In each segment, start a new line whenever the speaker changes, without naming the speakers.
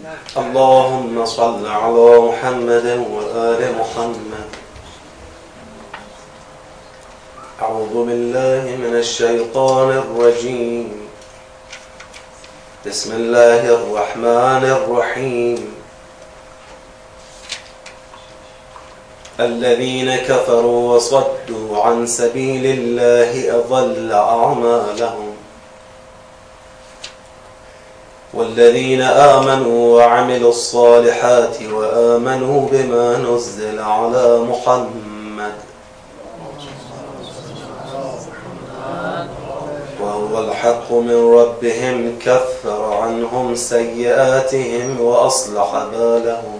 اللهم صل على محمد وآل محمد. أعوذ بالله من الشيطان الرجيم. بسم الله الرحمن الرحيم. الذين كفروا وصدوا عن سبيل الله أضل أعمالهم. والذين آمنوا وعملوا الصالحات وآمنوا بما نزل على محمد وهو الحق من ربهم كفر عنهم سيئاتهم وأصلح بالهم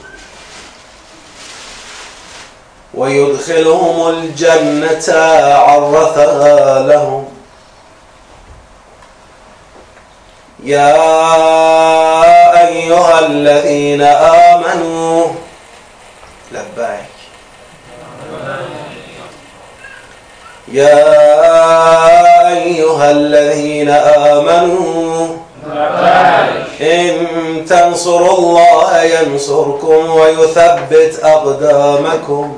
ويدخلهم الجنة عرفها لهم. يا أيها الذين آمنوا لبيك. يا أيها الذين آمنوا إن تنصروا الله ينصركم ويثبت أقدامكم.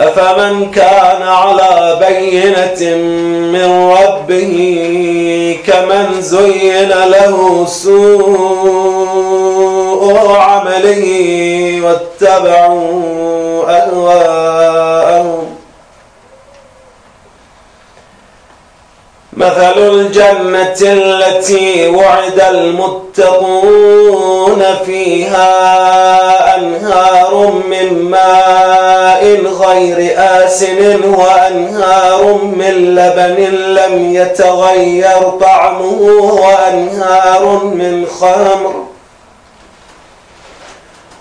أفمن كان على بينة من ربه كمن زين له سوء عمله واتبعوا أهواءهم مثل الجنة التي وعد المتقون فيها أنهار من ماء غير آسن وأنهار من لبن لم يتغير طعمه وأنهار من خمر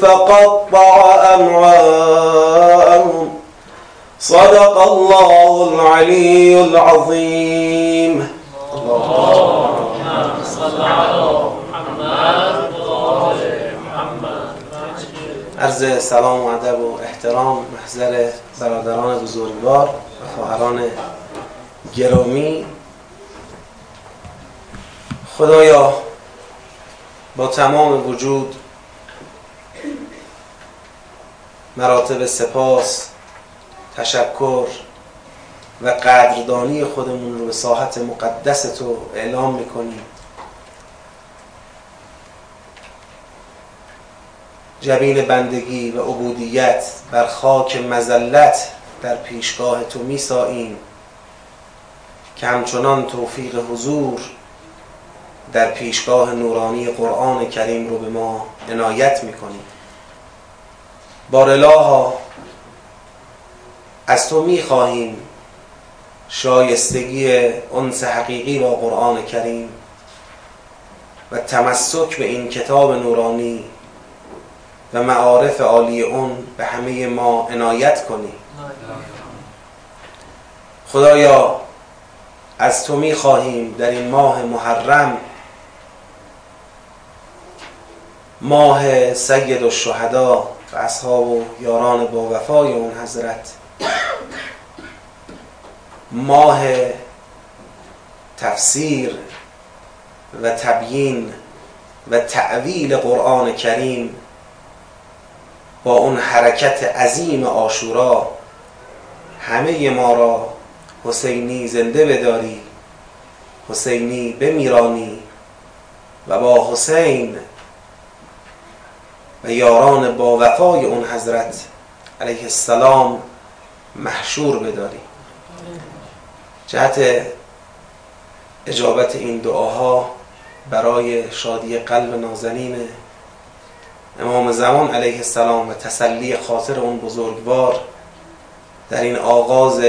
فقطع أمعاءهم صدق الله العلي العظيم.
صل على محمد
عرض سلام و ادب و احترام محضر برادران بزرگوار و خواهران گرامی. خدایا با تمام وجود مراتب سپاس تشکر و قدردانی خودمون رو به ساحت مقدس تو اعلام می‌کنیم. جبین بندگی و عبودیت بر خاک مزلت در پیشگاه تو میساییم که همچنان توفیق حضور در پیشگاه نورانی قرآن کریم رو به ما عنایت می‌کنیم. بارلاها از تو می‌خواهیم شایستگی انس حقیقی با قرآن کریم و تمسک به این کتاب نورانی و معارف عالی اون به همه ما عنایت کنی خدایا از تو می خواهیم در این ماه محرم ماه سید الشهدا و اصحاب و یاران با وفای اون حضرت. ماه تفسیر و تبیین و تعویل قرآن کریم با اون حرکت عظیم آشورا همه ما را حسینی زنده بداری حسینی بمیرانی و با حسین و یاران با وفای اون حضرت علیه السلام محشور بداری جهت اجابت این دعاها برای شادی قلب نازنین امام زمان علیه السلام و تسلی خاطر اون بزرگوار در این آغاز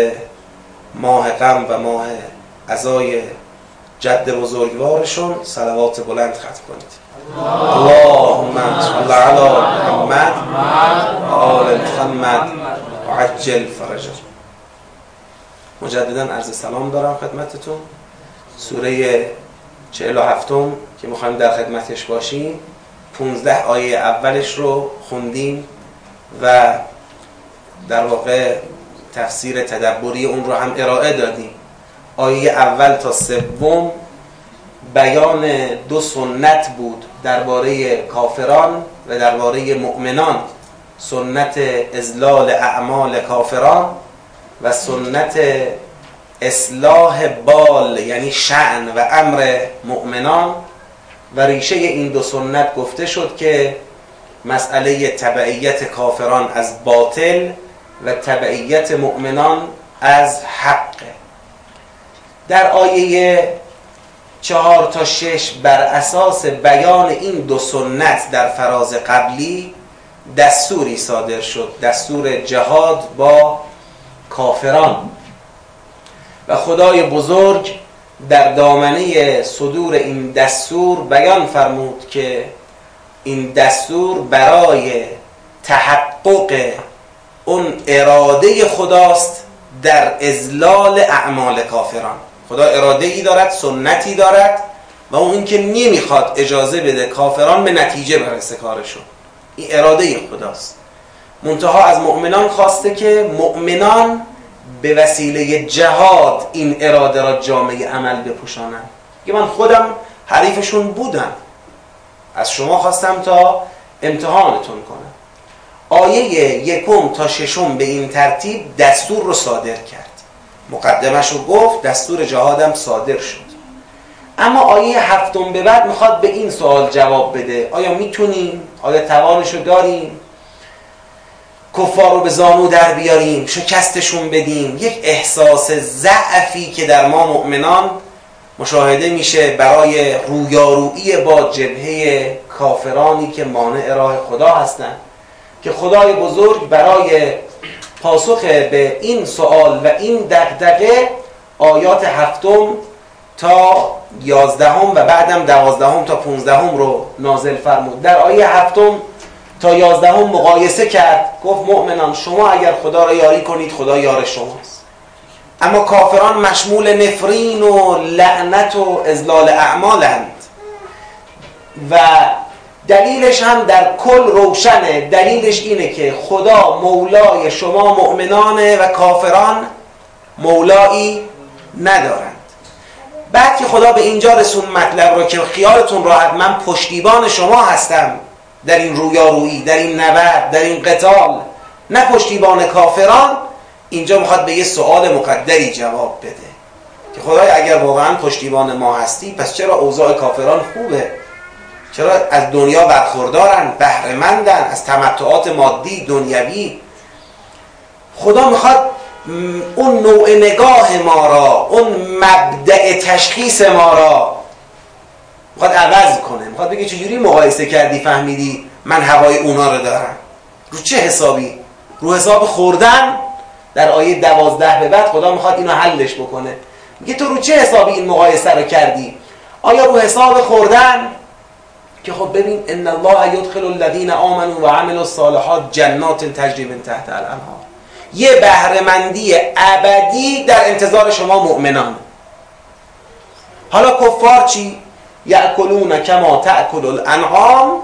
ماه غم و ماه عزای جد بزرگوارشون صلوات بلند ختم کنید. اللهم صل على محمد آل محمد عجل فرجه. مجددا عرض سلام دارم خدمتتون. سوره 47 که می‌خوایم در خدمتش باشیم. 15 آیه اولش رو خوندیم و در واقع تفسیر تدبری اون رو هم ارائه دادیم. آیه اول تا سوم بیان دو سنت بود. درباره کافران و درباره مؤمنان سنت ازلال اعمال کافران و سنت اصلاح بال یعنی شعن و امر مؤمنان. و ریشه این دو سنت گفته شد که مسئله تبعیت کافران از باطل و تبعیت مؤمنان از حق. در آیه چهار تا شش بر اساس بیان این دو سنت در فراز قبلی دستوری صادر شد دستور جهاد با کافران. و خدای بزرگ در دامنه صدور این دستور بیان فرمود که این دستور برای تحقق اون اراده خداست در ازلال اعمال کافران. خدا اراده ای دارد سنتی دارد و اون اینکه نمی‌خواد اجازه بده کافران به نتیجه برسه کارشون این اراده خداست. منتها از مؤمنان خواسته که مؤمنان به وسیله جهاد این اراده را جامعه عمل بپوشانند. که من خودم حریفشون بودم. از شما خواستم تا امتحانتون کنم. آیه یکم تا ششم به این ترتیب دستور رو صادر کرد. مقدمش رو گفت دستور جهادم صادر شد اما آیه هفتم به بعد می‌خواد به این سوال جواب بده آیا می‌تونیم؟ آیا توانشو داریم؟ کفار رو به زانو در بیاریم شکستشون بدیم یک احساس ضعفی که در ما مؤمنان مشاهده میشه برای رویارویی با جبهه کافرانی که مانع راه خدا هستند که خدای بزرگ برای پاسخ به این سوال و این دقدقه آیات هفتم تا یازدهم و بعدم دوازدهم تا پونزدهم رو نازل فرمود. در آیه هفتم تا یازدهم مقایسه کرد گفت مؤمنان شما اگر خدا را یاری کنید خدا یار شماست. اما کافران مشمول نفرین و لعنت و ازلال اعمالند. و دلیلش هم در کل روشنه. دلیلش اینه که خدا مولای شما مؤمنانه و کافران مولایی ندارند. بعد که خدا به اینجا رسون مطلب رو که خیالتون راحت من پشتیبان شما هستم در این رویارویی در این نبرد در این قتال. نه پشتیبان کافران. اینجا می‌خواد به یه سوال مقدری جواب بده. که خدای اگر واقعا پشتیبان ما هستی پس چرا اوضاع کافران خوبه؟ چرا از دنیا برخوردارن بهرهمندن از تمتعات مادی دنیوی؟ خدا می‌خواد اون نوع نگاه ما را اون مبدع تشخیص ما را می‌خواد عوض کنه. می‌خواد بگه چجوری مقایسه کردی فهمیدی من هوای اونا رو دارم؟ رو چه حسابی؟ رو حساب خوردن؟ در آیه دوازده به بعد خدا می‌خواد اینو حلش بکنه. میگه تو رو چه حسابی این مقایسه رو کردی؟ آیا رو حساب خوردن؟ که خب ببین ان الله یدخل الذین آمنوا و عملوا الصالحات جنات تجری من تحت الانهار. یه بهرهمندی ابدی در انتظار شما مؤمنان. حالا کفار چی؟ یاکلون کما تاکل الانعام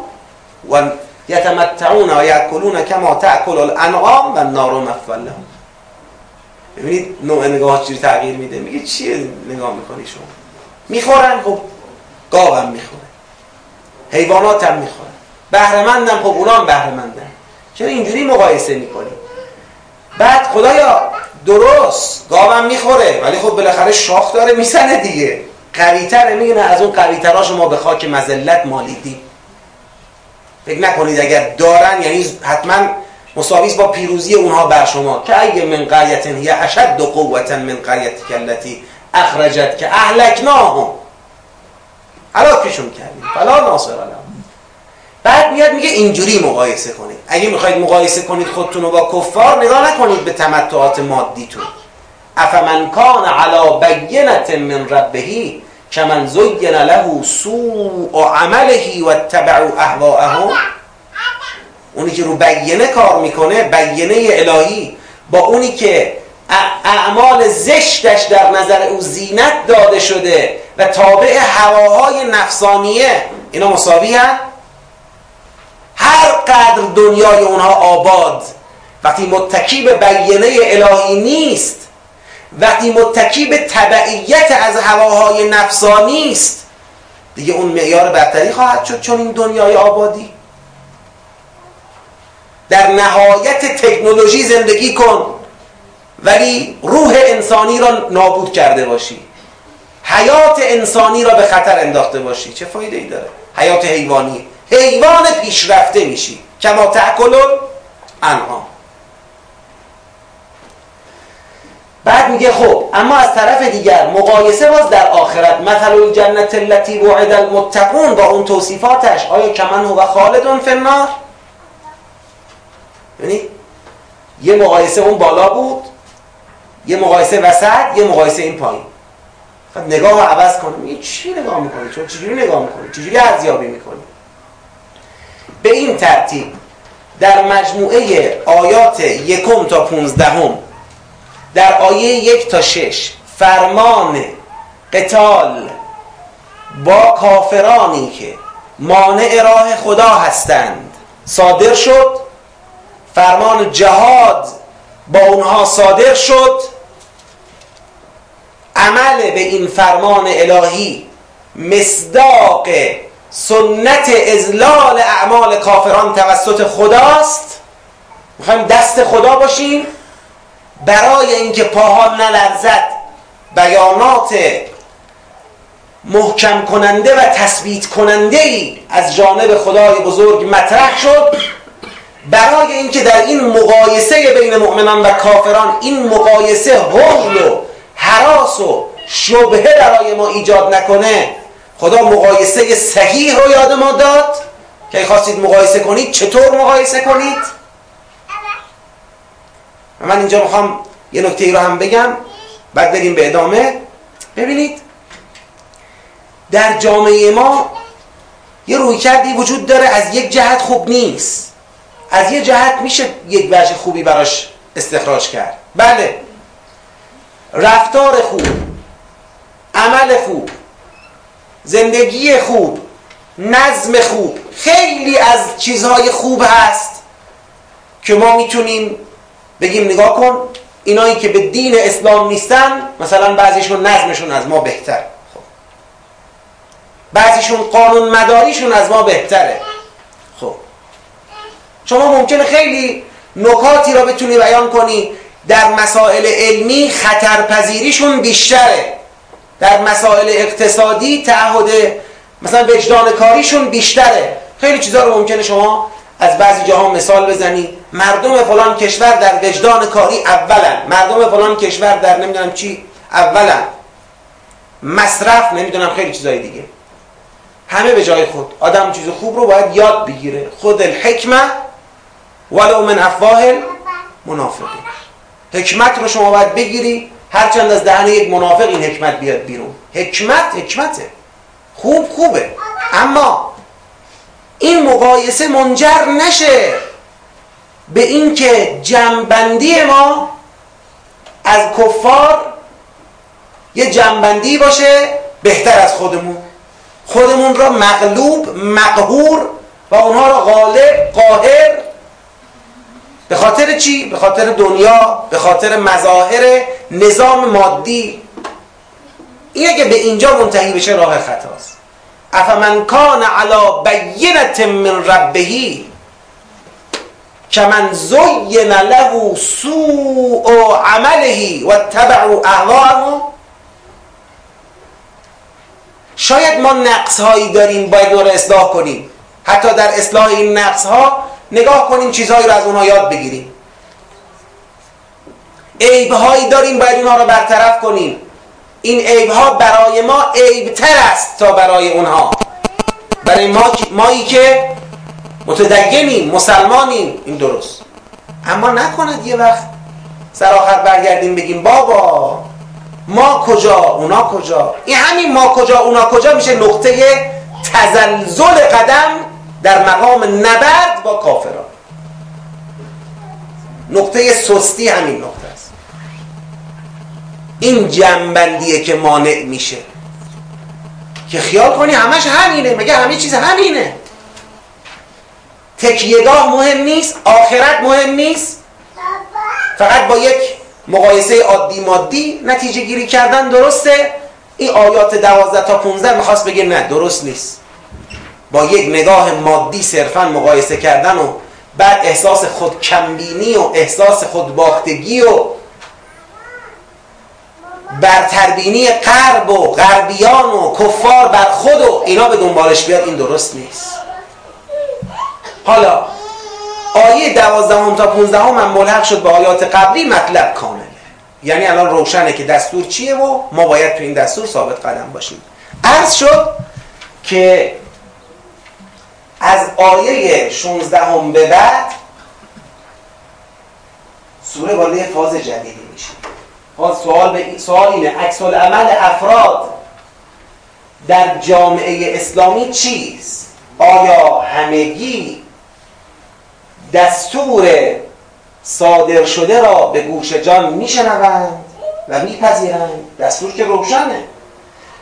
و یتمتعون و یاکلون کما تاکل الانعام و النار مثوى لهم. ببینید نوع نگاه چجوری تغییر میده؟ میگه چیه نگاه می‌کنی شما؟ می‌خورن خب گاوم می‌خوره. حیوانات هم می‌خورن. بهرمندم خب اونا هم بهرمندن چرا اینجوری مقایسه می‌کنی؟ بعد خدایا درست گاوم می‌خوره ولی خب بالاخره شاخ داره می‌زنه دیگه. قویتره میگه از اون قویترها شما به خاک مزلت مالیدی فکر نکنید اگر دارن یعنی حتما مساویس با پیروزی اونها بر شما. که اگه من قریت هی اشد قوتا من قریت کلتی اخرجت که اهلکناهم. هلاکشون کردیم. فلا ناصر لهم بعد میاد میگه اینجوری مقایسه کنید. اگه می‌خواید مقایسه کنید خودتون رو با کفار نگاه نکنید به تمتعات مادیتون. افمن کان علی بینت من ربهی کمن زین له سوء عمله و اتبعوا اهواءهم اونی که رو بینه کار می‌کنه بینه الهی. با اونی که اعمال زشتش در نظر او زینت داده شده و تابع هواهای نفسانیه. اینا مساوی هست هر قدر دنیای اونها آباد وقتی متکی به بینه الهی نیست وقتی متکی به تبعیت از هواهای نفسانی است دیگه اون معیار برتری خواهد شد چون این دنیای آبادی. در نهایت تکنولوژی زندگی کن ولی روح انسانی را نابود کرده باشی. حیات انسانی را به خطر انداخته باشی. چه فایده ای داره؟ حیات حیوانی. حیوان پیشرفته میشی. کما تاکلون انعام. بعد میگه خب اما از طرف دیگر مقایسه باز در آخرت. مثل الجنت التي وعد المتقون با اون توصیفاتش. آیا کمن هو خالدون فی النار؟ یعنی یه مقایسه اون بالا بود یه مقایسه وسط یه مقایسه این پایین. نگاه رو عوض کنم میگه چی نگاه می‌کنی؟ چون چجوری نگاه می‌کنی؟ چجوری ارزیابی می‌کنی؟ به این ترتیب در مجموعه آیات یکم تا پونزدهم در آیه یک تا شش فرمان قتال با کافرانی که مانع راه خدا هستند صادر شد. فرمان جهاد با اونها صادر شد. عمل به این فرمان الهی مصداق سنت ازلال اعمال کافران توسط خداست. می‌خوایم دست خدا باشیم برای اینکه پاها نلرزد بیانات محکم کننده و تثبیت کننده ای از جانب خدای بزرگ مطرح شد. برای اینکه در این مقایسه بین مؤمنان و کافران این مقایسه حول و حراس و شبهه برای ما ایجاد نکنه. خدا مقایسه صحیح رو یاد ما داد. که خواستید مقایسه کنید چطور مقایسه کنید؟ من اینجا می‌خوام یه نکته ای رو هم بگم. بعد بریم به ادامه. ببینید در جامعه ما یه روی کردی وجود داره از یک جهت خوب نیست. از یه جهت میشه یک وجه خوبی براش استخراج کرد. بله. رفتار خوب عمل خوب زندگی خوب نظم خوب خیلی از چیزهای خوب هست که ما می‌تونیم بگیم نگاه کن اینایی که به دین اسلام نیستن مثلا بعضیشون نظمشون از ما بهتر. خب. بعضیشون قانون مداریشون از ما بهتره. خب. شما ممکنه خیلی نکاتی را بتونی بیان کنی در مسائل علمی خطرپذیریشون بیشتره. در مسائل اقتصادی تعهد مثلا وجدان کاریشون بیشتره. خیلی چیزا رو ممکنه شما از بعضی جاها مثال بزنی. مردم فلان کشور در وجدان کاری اولا مردم فلان کشور در نمی‌دونم چی اولا مصرف نمی‌دونم خیلی چیزای دیگه. همه به جای خود. آدم چیز خوب رو باید یاد بگیره. خود الحکمه ولو من افواه منافقین. حکمت رو شما باید بگیری هرچند از دهن یک منافق این حکمت بیاد بیرون. حکمت حکمته. خوب خوبه. اما این مقایسه منجر نشه به اینکه جنبندی ما از کفار یه جنبندی باشه بهتر از خودمون. خودمون را مغلوب مقهور و اونها را غالب قاهر به خاطر چی؟ به خاطر دنیا به خاطر مظاهر نظام مادی. این اگه به اینجا منتهی بشه راه خطاست. افمن کان علا بینت من ربهی من زین له سوء عمله و تبعوا اهواءه شاید ما نقص هایی داریم باید رو اصلاح کنیم. حتی در اصلاح این نقص ها نگاه کنیم چیزهایی رو از اونها یاد بگیریم. عیبهایی داریم باید اونها رو برطرف کنیم. این عیبها برای ما عیبتر است تا برای اونها. برای ما مایی که متدینیم مسلمانیم این درست. اما نکند یه وقت سر آخر برگردیم بگیم بابا ما کجا اونا کجا؟ این همین ما کجا اونا کجا میشه نقطه تزلزل قدم در مقام نبرد با کافران. نقطه سستی همین نقطه است. این جنبندیه که مانع میشه. که خیال کنی همش همینه مگه همه چیز همینه. تکیهگاه مهم نیست آخرت مهم نیست. فقط با یک مقایسه عادی مادی نتیجه گیری کردن درسته. این آیات دوازده تا 15 می‌خواست بگه نه درست نیست. با یک نگاه مادی صرفا مقایسه کردن و بعد احساس خود کمبینی و احساس خود باختگی و برتربینی قرب و غربیان و کفار بر خود و اینا به دنبالش بیاد این درست نیست. حالا آیه دوازدهم تا پونزدهم من ملحق شد به آیات قبلی مطلب کامله. یعنی الان روشنه که دستور چیه و ما باید تو این دستور ثابت قدم باشیم. عرض شد که از آیه 16 هم به بعد سوره وارد فاز جدیدی میشه. فاز سوال به سوال اینه عکس عمل افراد در جامعه اسلامی چیست؟ آیا همگی دستور صادر شده را به گوش جان میشنوند و میپذیرند؟ دستور که روشنه.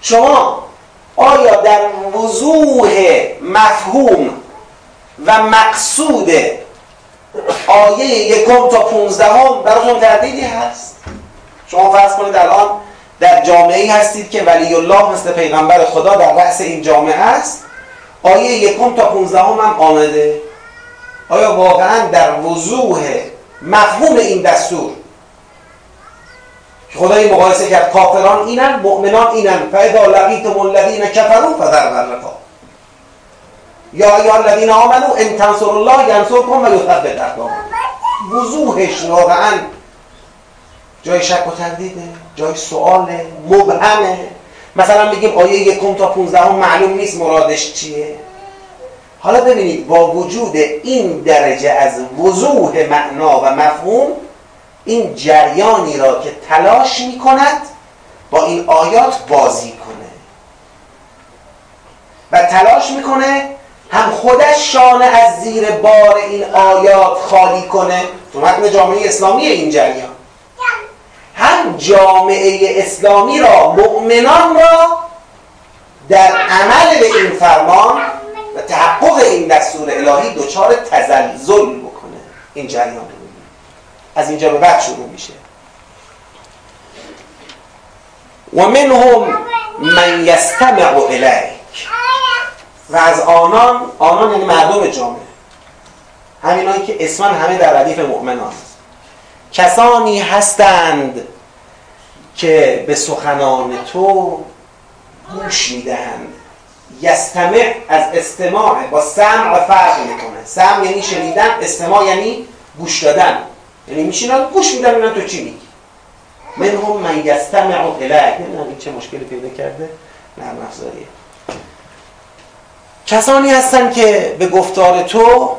شما آیا در وضوح مفهوم و مقصود آیه یکم تا پونزدهم براتون تردیدی هست؟ شما فرض کنید الان در جامعه هستید که ولی الله مثل پیغمبر خدا در رأس این جامعه است. آیه یکم تا پونزدهم هم آمده. آیا واقعا در وضوح مفهوم این دستور که خدا این مقایسه کرد کافران اینن مؤمنان اینن. فاذا لقیتم الذین کفروا فضرب الرقاب. یا ایها الذین آمنوا ان تنصروا الله ینصرکم و یثبت اقدامکم. وضوحش واقعا جای شک و تردیده جای سواله مبهمه. مثلا بگیم آیه یکم تا 15 هم معلوم نیست مرادش چیه. حالا ببینید با وجود این درجه از وضوح معنا و مفهوم این جریانی را که تلاش می کند با این آیات بازی کنه. و تلاش می‌کنه هم خودش شانه از زیر بار این آیات خالی کنه. تو متن جامعه اسلامی این جریان. هم جامعه اسلامی را مؤمنان را در عمل به این فرمان و تحقق این دستور الهی دچار تزلزل بکنه. این جریان. از اینجا به بعد شروع میشه. و منهم من یستمع الیک. و از آنان آنان یعنی مردم جامعه. همینایی که اسمن همه در ردیف مؤمنان. کسانی هستند که به سخنان تو گوش می‌دهند. یستمع از استماع با سمع فرق می‌کنه. سمع یعنی شنیدن استماع یعنی گوش دادن. یعنی میشینن گوش میدن اینا تو چی میگی؟ من هم من یستمع الیک این چه مشکلی پیدا کرده؟ نرم افزاریه کسانی هستن که به گفتار تو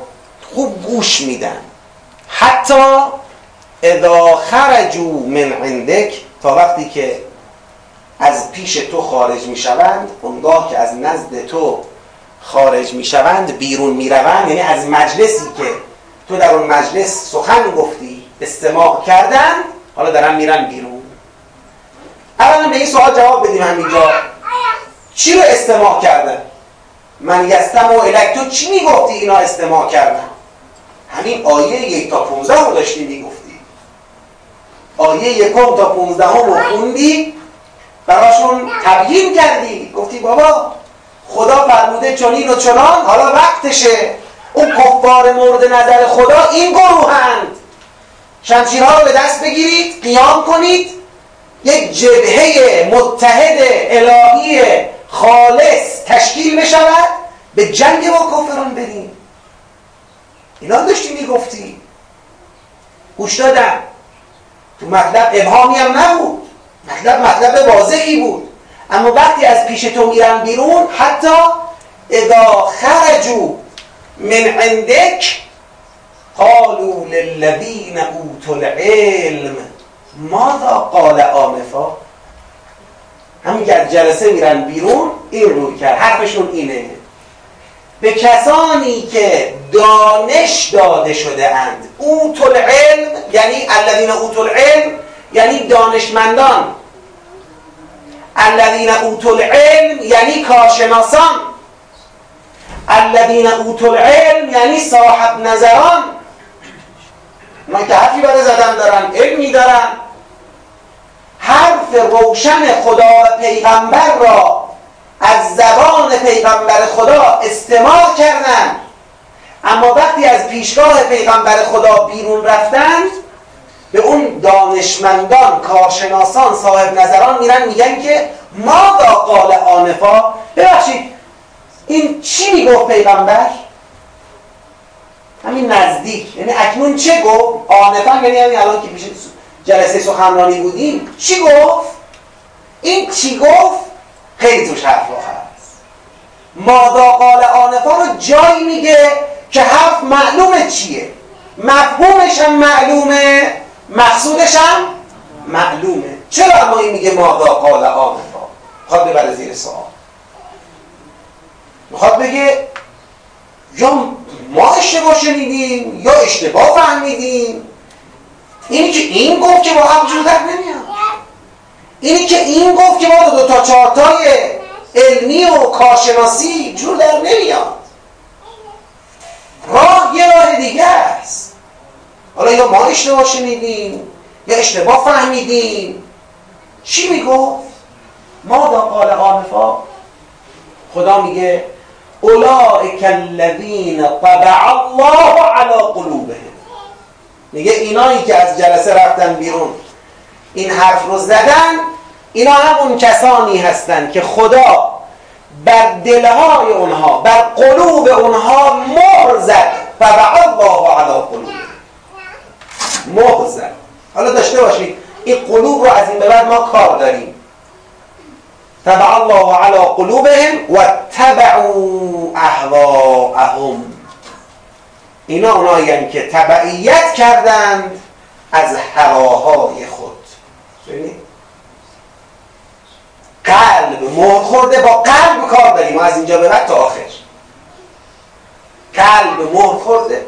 خوب گوش میدن. حتی اذا خرجوا من عندك تا وقتی که از پیش تو خارج می‌شوند اونگاه که از نزد تو خارج می‌شوند بیرون می‌روند یعنی از مجلسی که تو در اون مجلس سخن گفتی استماع کردن حالا دارن میرن بیرون. اولا به این سوال جواب بدیم همینجا. چی رو استماع کردن؟ من یستم و الک تو چی می‌گفتی اینا استماع کردن؟ همین آیه یک تا پونزه رو داشتی می‌گفتی. آیه یکم تا پونزده هم رو خوندی براشون تبیین کردی. گفتی بابا خدا فرموده چنین و چنان حالا وقتشه. اون کفار مورد نظر خدا این گروهند شمشیرها رو به دست بگیرید قیام کنید. یک جبهه متحد الهی خالص تشکیل بشود به جنگ با کافران بریم. اینا داشتی می‌گفتی. گوش دادم. تو مطلب ابهامی هم نبود. مطلب مطلب واضحی بود. اما وقتی از پیش تو میرن بیرون حتی اذا خرجوا من عندك قالوا للذین اوتوا العلم. ماذا قال آنفا همین که از جلسه میرن بیرون این روی کرد. حرفشون اینه. به کسانی که دانش داده شده اند. اوت العلم یعنی الذین اوت العلم یعنی دانشمندان. الذین اوت العلم یعنی کارشناسان. الذین اوت العلم یعنی صاحب نظران. اونا که حرفی برای زدن دارن علمی دارن حرف روشن خدا و پیغمبر را از زبان پیغمبر خدا استماع کردند اما وقتی از پیشگاه پیغمبر خدا بیرون رفتند به اون دانشمندان کارشناسان صاحب نظران میرن میگن که ما دا قال آنفا؟ ببخشید این چی می‌گفت پیغمبر؟ همین نزدیک. یعنی اکنون چه گفت؟ آنفا یعنی همین الان که پیش جلسه سخنرانی بودیم. چی گفت؟ این چی گفت؟ خیلی توش حرف هست مادا قال آنفا رو جایی میگه که حرف معلومه چیه. مفهومش هم معلومه مقصودش هم معلومه. چرا اما این میگه مادا قال آنفا می‌خواد ببره زیر سوال. می‌خواد بگه یا ما اشتباه شنیدیم یا اشتباه فهمیدیم. اینی که این گفت که با هم جور در نمیاد. اینی که این گفت که ما دو تا چارتای علمی و کارشناسی جور در نمیاد. راه یه راه دیگه است. حالا یا ما اشتباه شنیدیم یا اشتباه فهمیدیم. چی می‌گفت؟ ما دا قال خدا میگه اولئک الذین طبع الله علی قلوبهم. میگه اینایی که از جلسه رفتن بیرون این حرف رو زدن اینا همون کسانی هستند که خدا بر دلهای اونها بر قلوب اونها مهر زد. طبع الله علی قلوب مهر زد. حالا داشته باشید این قلوب رو از این به بعد ما کار داریم. تبع الله على قلوبهم و تبعوا اهواءهم اینا اونایی که تبعیت کردند از هواهای خود. ببینید قلب مهر خورده با قلب کار داریم. از اینجا به بعد تا آخر. قلب مهر خورده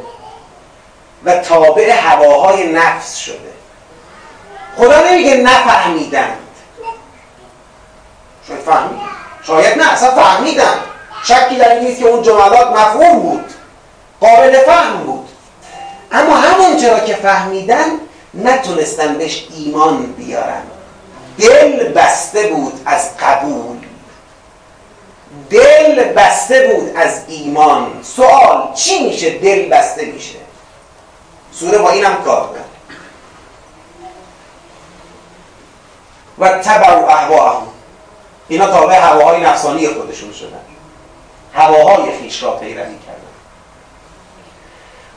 و تابع هواهای نفس شده. خدا نمیگه نفهمیدند شاید فهمیدن شاید نه اصلا فهمیدن شکی در این نیست که اون جملات مفهوم بود. قابل فهم بود. اما همون چرا که فهمیدن نتونستن بهش ایمان بیارن دل بسته بود از قبول. دل بسته بود از ایمان. سوال چی میشه دل بسته میشه؟ سوره با اینم کار کرد و تبعوا اهواهم. اینا تابع هواهای نفسانی خودشون شدن. هواهای خیش را پیروی کردن.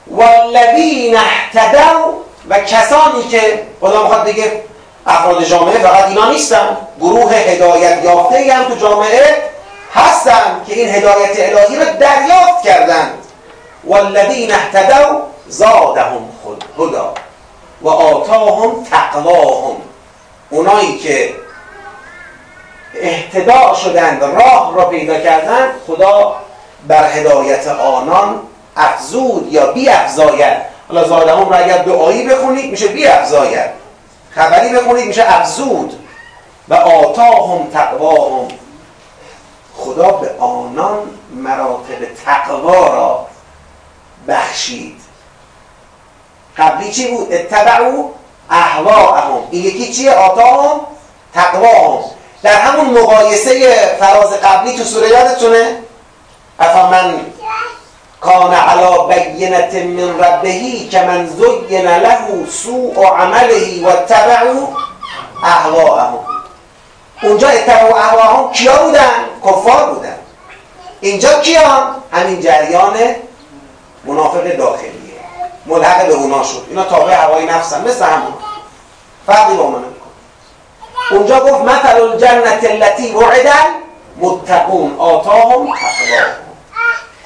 والذین اهتدوا و کسانی که خدا می‌خواد دیگه افراد جامعه فقط اینا نیستن گروه هدایت یافته هم تو جامعه هستن که این هدایت الهی رو دریافت کردند والذین اهتدوا زادهم خود هدا و آتاهم تقواهم. اونایی که اهتداع شدند راه را پیدا کردند خدا بر هدایت آنان افزود یا بی افزاید حالا زادهم را اگر دعایی بخونید میشه بی افزاید خبری بخونید میشه افزود. و آتاهم تقواهم. خدا به آنان مراتب تقوا را بخشید. قبلی چی بود؟ اتبعو اهواهم این یکی چیه؟ تقواهم. در همون مقایسه فراز قبلی تو سوره یادتونه؟ افمن کان علا بینت من ربهی که من زین له سوء عمله و تبعو اهواهم. اونجا اتبعو اهواهم کیا بودن؟ کفار بودن. اینجا کیا؟ همین جریان منافق داخلیه. ملحق به اونا شد. اینا تابع هوای نفسن مثل همون. فرقی با من اونجا گفت مثل الجنت التي وعدن متقون آتاهم تقوا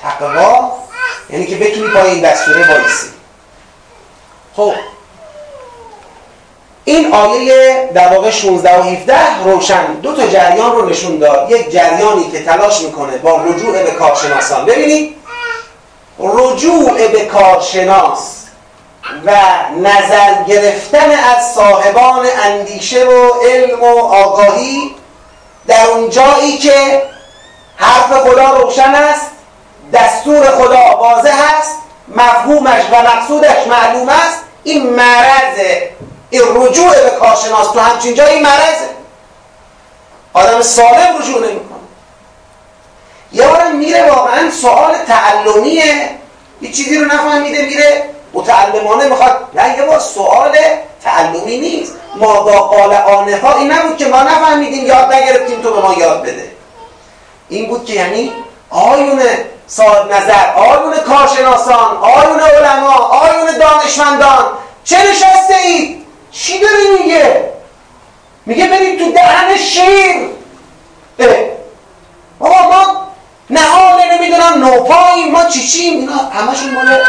تقوا یعنی که بتونی با این دستوره وایسی. خب. این آیه در واقع 16 و 17 روشن. دو تا جریان رو نشون داد. یک جریانی که تلاش می‌کنه با رجوع به کارشناسان. ببینید. رجوع به کارشناس. و نظر گرفتن از صاحبان اندیشه و علم و آگاهی در اون جایی که حرف خدا روشن است دستور خدا واضح است مفهومش و مقصودش معلوم است. این مرض این رجوع به کارشناس تو همچین جایی مرضه آدم سالم رجوع نمی‌کنه. یه بارم میره واقعا سوال تعلمیه. یه چیزی رو نفهمیده میره متعلمانه می‌خواد نه یه بار سوال تعلمی نیست. ما با قال آنفا این نبود که ما نفهمیدیم یاد نگرفتیم تو به ما یاد بده. این بود که یعنی آیون صاحب نظر آیون کارشناسان آیون علما آیون دانشمندان چه نشسته اید؟ چی داری میگه؟ میگه برید تو دهن شیر. بابا ما نهاله نمی‌دونم نوپاییم ما چی چیم؟ اینا همشون مال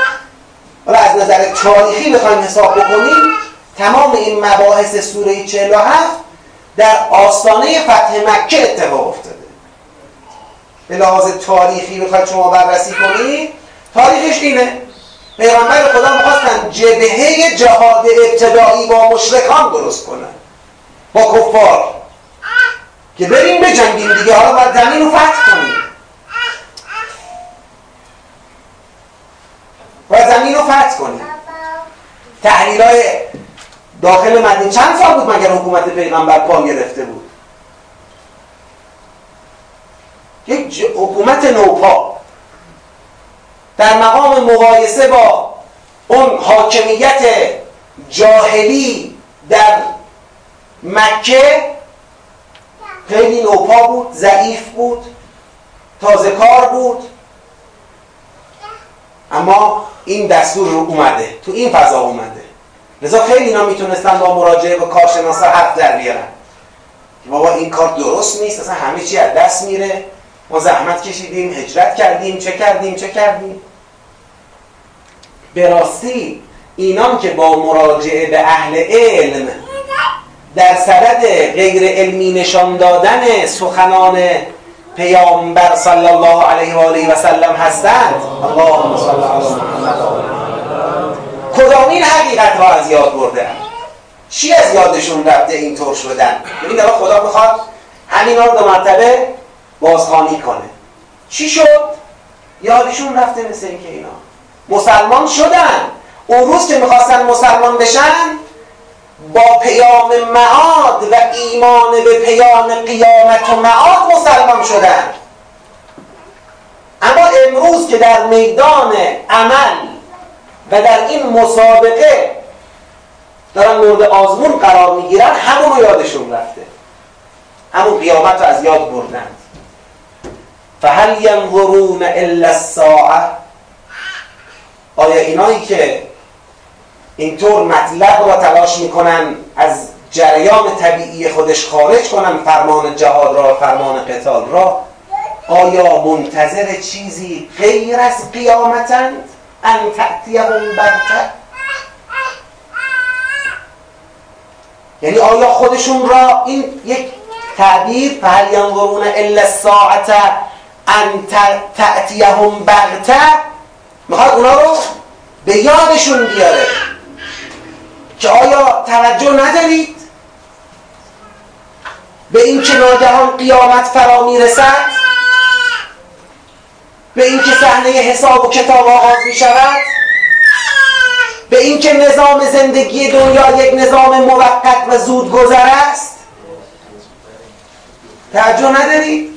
حالا از نظر تاریخی بخوایم حساب بکنیم تمام این مباحث سوره 47 در آستانه فتح مکه اتفاق افتاده. به لحاظ تاریخی بخواید شما بررسی کنید تاریخش اینه. پیغمبر خدا می‌خواستن جبهه جهاد ابتدایی با مشرکان درست کنن. با کفار. که بریم بجنگیم دیگه. حالا باید زمین رو فتح کنیم. زمین رو فتح کنیم تحلیل های داخل مدینه چند سال بود مگر حکومت پیغمبر پا گرفته بود؟ یک حکومت نوپا. در مقام مقایسه با اون حاکمیت جاهلی در مکه خیلی نوپا بود ضعیف بود تازه کار بود. اما این دستور رو اومده. تو این فضا اومده. لذا خیلی اینا می‌تونستن با مراجعه با کارشناسا حرف در بیارن. که بابا این کار درست نیست اصلا همه چی از دست میره. ما زحمت کشیدیم هجرت کردیم چه کردیم چه کردیم؟ به راستی اینان که با مراجعه به اهل علم در صدد غیر علمی نشان دادن سخنان پیامبر صلی الله علیه و آله و سلم هستند. اللهم صل علی کدامین حقیقت را از یاد چی از یادشون رفته اینطور شدن؟ ببین الان خدا می‌خواد همینا رو دو مرتبه بازخوانی کنه. چی شد؟ یادشون رفته مثل اینکه اینا مسلمان شدن. اون روز که می‌خواستن مسلمان بشن با پیام معاد و ایمان به پیام قیامت و معاد مسلمان شدن. اما امروز که در میدان عمل و در این مسابقه دارن مورد آزمون قرار می‌گیرن همون رو یادشون رفته. همون قیامت رو از یاد بردن. فهل ینظرون الا الساعه آیا اینایی که اینطور مطلب را تلاش می‌کنن از جریان طبیعی خودش خارج کنن فرمان جهاد را فرمان قتال را. آیا منتظر چیزی غیر از قیامتند ان تأتیهم برتر یعنی آیا خودشون را این یک تعبیر فهل ینظرون الا الساعت ان تأتیهم بغته می‌خواد اونا رو به یادشون بیاره. که آیا توجه ندارید؟ به اینکه ناگهان قیامت فرا می‌رسد؟ به اینکه صحنه حساب و کتاب آغاز می شود به اینکه نظام زندگی دنیا یک نظام موقت و زود گذر است؟ توجه ندارید؟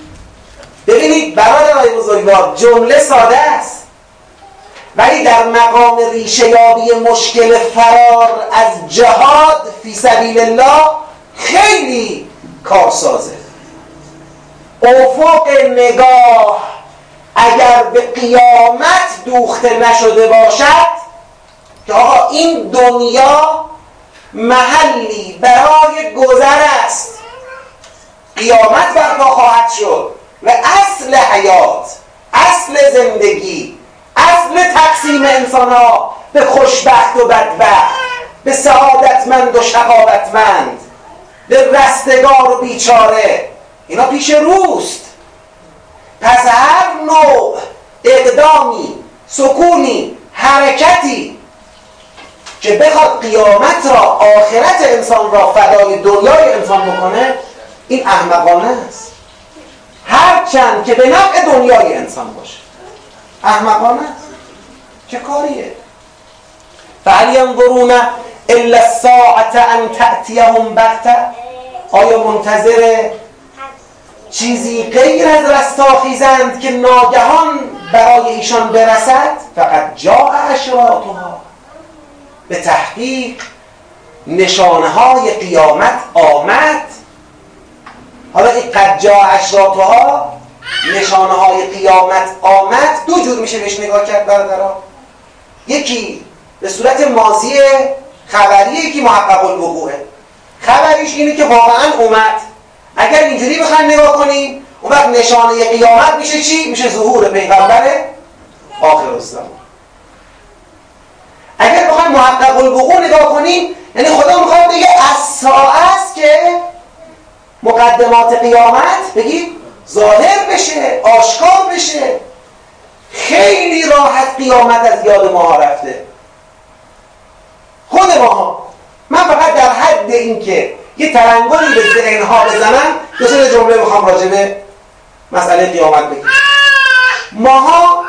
ببینید برادرای بزرگوار جمله ساده است. ولی در مقام ریشه یابی مشکل فرار از جهاد فی سبیل الله خیلی کارسازه. افق نگاه اگر به قیامت دوخته نشده باشد که آقا این دنیا محلی برای گذر است. قیامت برپا خواهد شد و اصل حیات اصل زندگی اصل تقسیم انسان ها به خوشبخت و بدبخت به سعادتمند و شقاوتمند به رستگار و بیچاره اینا پیش روست. پس هر نوع اقدامی سکونی حرکتی که بخواد قیامت را آخرت انسان را فدای دنیای انسان بکنه این احمقانه است. هرچند که به نفع دنیای انسان باشه. احمقانه. چه کاریه؟ فهل الا الساعت ان تأتیهم بغته آیا منتظر چیزی غیر از رستاخیزند که ناگهان برای ایشان برسد؟ فقط جا اشراطها به تحقیق نشانه های قیامت آمد. حالا این قد جا اشراطها نشانه های قیامت آمد دو جور میشه بهش نگاه کرد برادرها یکی به صورت ماضی خبریه یکی محقق الوقوعه. خبریش اینه که واقعا اومد. اگر اینجوری بخوایم نگاه کنیم اون وقت نشانه قیامت میشه چی؟ میشه ظهور پیغمبر آخر الزمان. اگر بخوایم محقق الوقوع نگاه کنیم یعنی خدا می‌خواد بگه از است که مقدمات قیامت بگید ظاهر بشه آشکار بشه. خیلی راحت قیامت از یاد ما رفته. خود ماها من فقط در حد اینکه یه ترنگلی به ذهنها بزنم دو سه جمله می‌خوام راجع به مسئله قیامت بگم. ماها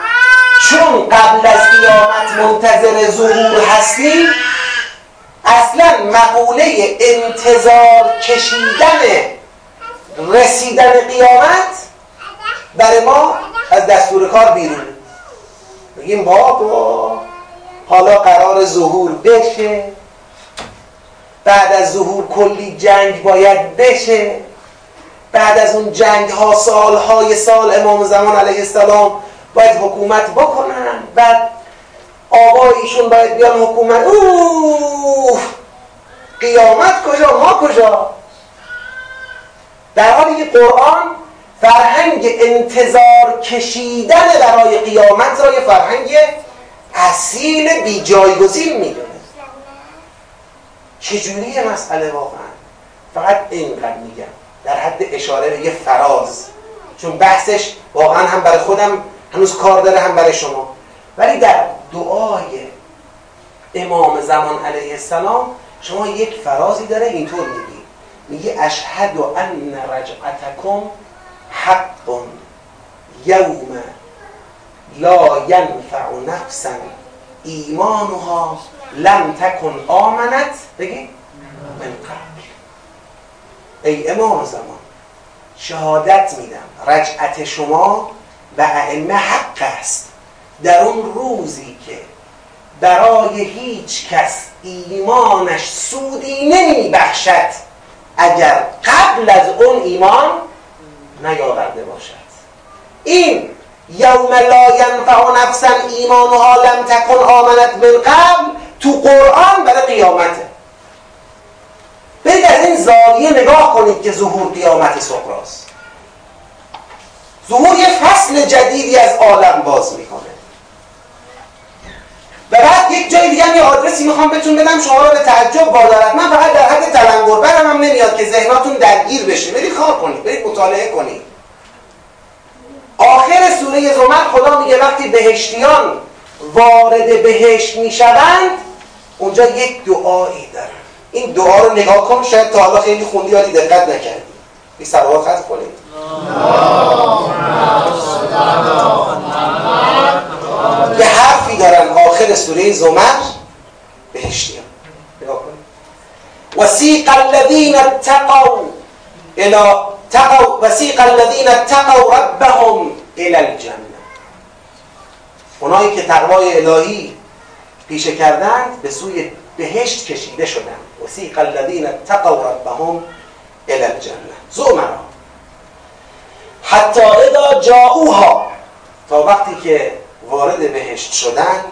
چون قبل از قیامت منتظر ظهور هستیم اصلا مقوله انتظار کشیدن رسیدن قیامت برای ما از دستور کار بیرون. بگیم بابا حالا قرار ظهور بشه. بعد از ظهور کلی جنگ باید بشه. بعد از اون جنگ ها سال های سال امام زمان علیه السلام باید حکومت بکنن. بعد آباییشون باید بیان حکومت. اوه! قیامت کجا؟ ما کجا؟ در حالی که قرآن فرهنگ انتظار کشیدن برای قیامت را یه فرهنگ اصیل بی جایگزین می‌دونه. چجوری مسئله واقعا؟ فقط اینقدر میگم. در حد اشاره به یه فراز. چون بحثش واقعا هم برای خودم هنوز کار داره هم برای شما. ولی در دعای امام زمان علیه السلام شما یک فرازی داره اینطور میگی میگه اشهد ان رجعتکم حق یوم لا ینفع نفسا. ایمانها لم تکن آمنت. بگی من قبل. ای امام زمان شهادت میدم. رجعت شما و ائمه حق است. در اون روزی که برای هیچ کس ایمانش سودی نمی بخشد اگر قبل از اون ایمان نیاورده باشد. این یوم لا ینفع نفسا ایمانها لم تکن آمنت من قبل تو قرآن برای قیامته. برید از این زاویه نگاه کنید که ظهور قیامت سقراست ظهور یه فصل جدیدی از عالم باز می‌کنه. و بعد یک جای دیگه یه آدرسی می‌خوام بهتون بدم شما رو به تعجب وادارد من فقط در حد تلنگر برم هم نمیاد که ذهناتون درگیر بشه. برید کار کنید برید مطالعه کنید. آخر سوره زمر خدا میگه وقتی بهشتیان وارد بهشت می‌شوند اونجا یک دعایی دارن. این دعا رو نگاه کن شاید تا حالا خیلی خوندی ولی دقت نکردی. این سلوات خط کنید. یه حرفی دارن آخر سوره زمر بهشتیان وسیق الذین اتقوا الى تقوا وسیق الذین اتقوا ربهم الى الجنه اونایی که تقوای الهی پیشه کردند به سوی بهشت کشیده شدند وسیق الذین اتقوا ربهم الى الجنه زمرا. حتی اذا جاؤوها تا وقتی که وارد بهشت شدند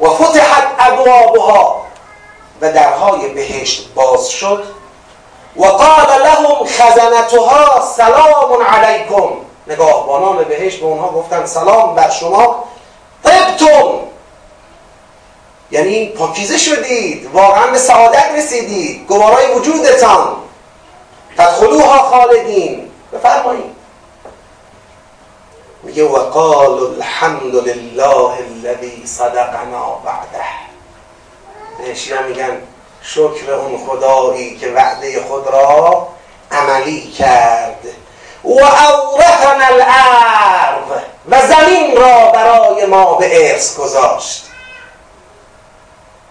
و فتحت ابوابها و درهای بهشت باز شد و قال لهم خزنتها سلام علیکم. نگاهبانان بهشت به اونها گفتن سلام بر شما. طبتم. یعنی پاکیزه شدید واقعا به سعادت رسیدید گوارای وجودتان. تدخلوها خالدین. بفرمایید. میگه وقال الحمد لله الذي صدقنا بعده بهشی میگن شکر اون خدایی که وعده خود را عملی کرد. و اورثنا الارض و زمین را برای ما به ارث گذاشت.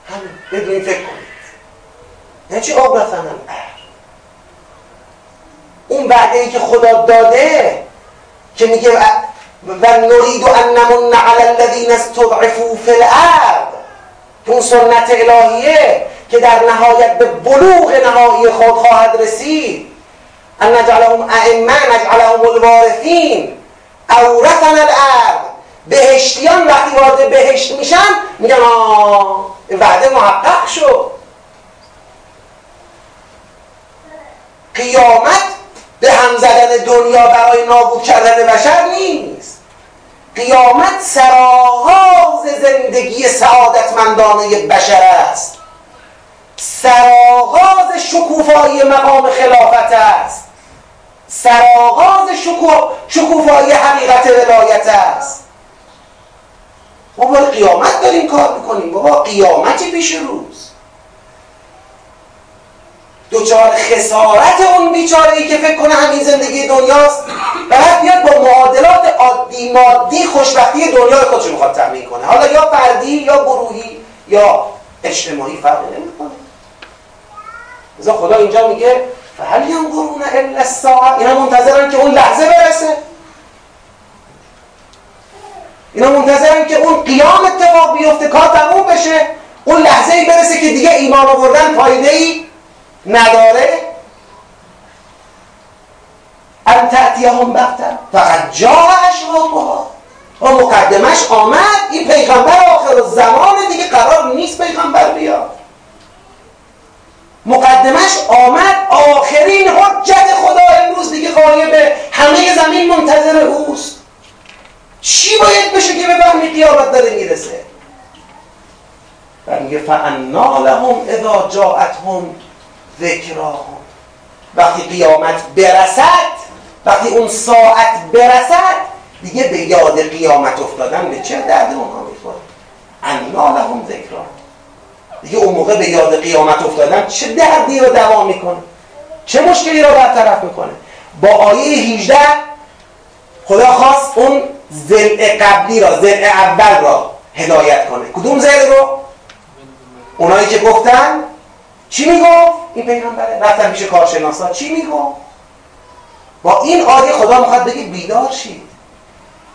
همین بدونی فکر کنید. نه چی اورثنا الارض؟ اون وعده ای که خدا داده که میگه و نرید ان نمن علی الذین استضعفوا فی الارض اون سنت الهیه که در نهایت به بلوغ نهایی خود خواهد رسید. ان نجعلهم ائمه نجعلهم الوارثین. اورثنا الارض. بهشتیان وقتی وارد بهشت میشن میگن آه وعده محقق شد. قیامت به هم زدن دنیا برای نابود کردن بشر نیست. قیامت سراغاز زندگی سعادتمندانه بشر است. سراغاز شکوفایی مقام خلافت است. سراغاز شکوفایی حقیقت ولایت است. ما با قیامت داریم کار می‌کنیم. بابا قیامتی پیش روز. دوچار خسارت اون بیچاره ای که فکر کنه همین زندگی دنیاست بعد بیاد با معادلات عادی مادی خوشبختی دنیای خودش می‌خواد تامین کنه. حالا یا فردی یا گروهی یا اجتماعی فرق نمی‌کنه. لذا خدا اینجا میگه فهل ینظرون الا الساعه اینا منتظرن که اون لحظه برسه. اینا منتظرن که اون قیام اتفاق بیفته کار تموم بشه. اون لحظه ای برسه که دیگه ایمان آوردن فایده ای نداره؟ ان بغتن فقط جا اشراطها و مقدمش آمد این پیغمبر آخر زمان دیگه قرار نیست پیغمبر بیاد. مقدمش آمد آخرین حجت خدا امروز دیگه غایبه همه زمین منتظر اوست. چی باید بشه که بفهمی قیامت داره می‌رسه؟ و میگه فانا لهم اذا جاءتهم ذکراهم وقتی قیامت برسد وقتی اون ساعت برسد دیگه به یاد قیامت افتادن به چه درد اونها می‌خوره؟ انا لهم ذکرا دیگه اون موقع به یاد قیامت افتادن چه دردی رو دوام می‌کنه؟ چه مشکلی رو برطرف می‌کنه؟ با آیه 18 خدا خواست اون زل قبلی را زل اول را هدایت کنه. کدوم زل رو؟ اونایی که گفتن چی می‌گفت؟ این پیغمبره. رفتن پیش کارشناسا. چی می‌گفت با این آیه خدا می‌خواد بگه بیدار شید.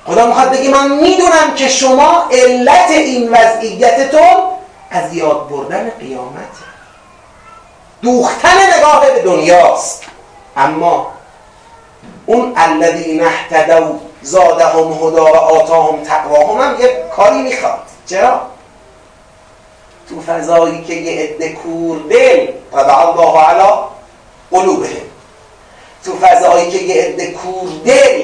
خدا می‌خواد بگه من می‌دونم که شما علت این وضعیتتون از یاد بردن قیامت. دوختن نگاه به دنیاست. اما اون الذین اهتدوا زادهم هدا و آتاهم تقواهم هم یه کاری می‌خواد. چرا؟ تو فضایی که یه عده کور دل طبع الله علی قلوبهم تو فضایی که یه عده کور دل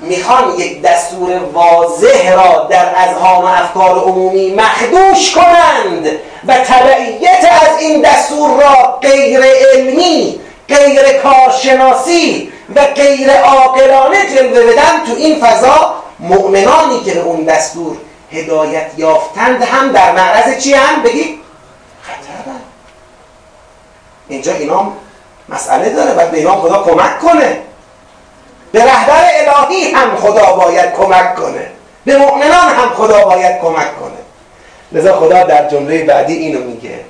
می‌خوان یک دستور واضح را در اذهان و افکار عمومی مخدوش کنند و تبعیت از این دستور را غیر علمی غیر کارشناسی و غیر عاقلانه جلوه بدن تو این فضا مؤمنانی که به اون دستور هدایت یافتند هم در معرض چی هم؟ بگید خطر اینجا اینا مسئله داره. باید به اینا خدا کمک کنه. به رهبر الهی هم خدا باید کمک کنه. به مؤمنان هم خدا باید کمک کنه. لذا خدا در جمله بعدی اینو میگه.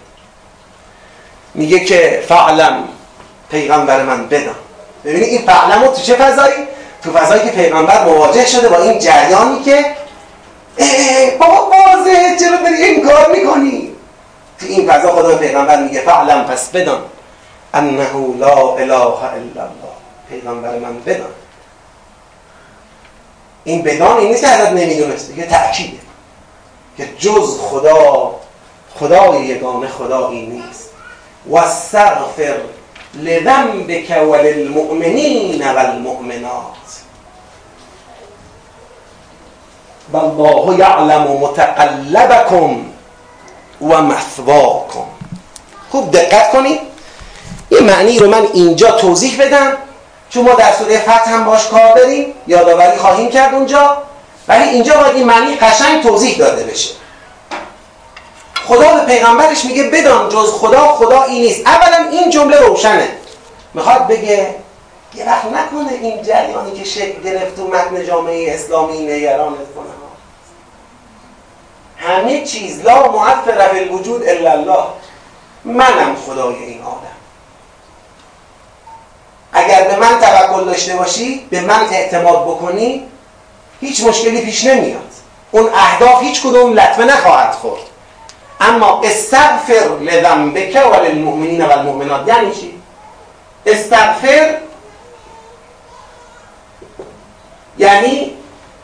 میگه که فعلم پیغمبر من بدان ببینید این فعلم تو چه فضایی؟ تو فضایی که پیغمبر مواجه شده با این جریانی که بابا واضحه چرا داری این کار می‌کنی؟ تو این فضا خدا پیغمبر میگه فعلم پس بدان. انه لا اله الا الله. پیغمبر من بدان. این بدان این نیست که حضرت نمی‌دونست دیگه تأکیده. که جز خدا خدای یگانه خدایی نیست. و استغفر لذنبک وللمؤمنین والمؤمنات. والله یعلم متقلبکم و مثواکم خوب دقت کنید این معنی رو من اینجا توضیح بدم. چون ما در سوره فتح هم باش کار داریم. یادآوری خواهیم کرد اونجا. ولی اینجا باید این معنی قشنگ توضیح داده بشه. خدا به پیغمبرش میگه بدان جز خدا خدایی نیست. اولا این جمله روشنه. می‌خواد بگه یه وقت نکنه این جریانی که شکل گرفت تو متن جامعه اسلامی نگران کنه همه چیز لا معفر بالوجود الا الله. منم خدای این آدم. اگر به من توکل داشته باشی به من اعتماد بکنی هیچ مشکلی پیش نمیاد. اون اهداف هیچ کدوم لطمه نخواهد خورد. اما استغفر لذنبک و للمؤمنین و المؤمنات یعنی چی؟ استغفر یعنی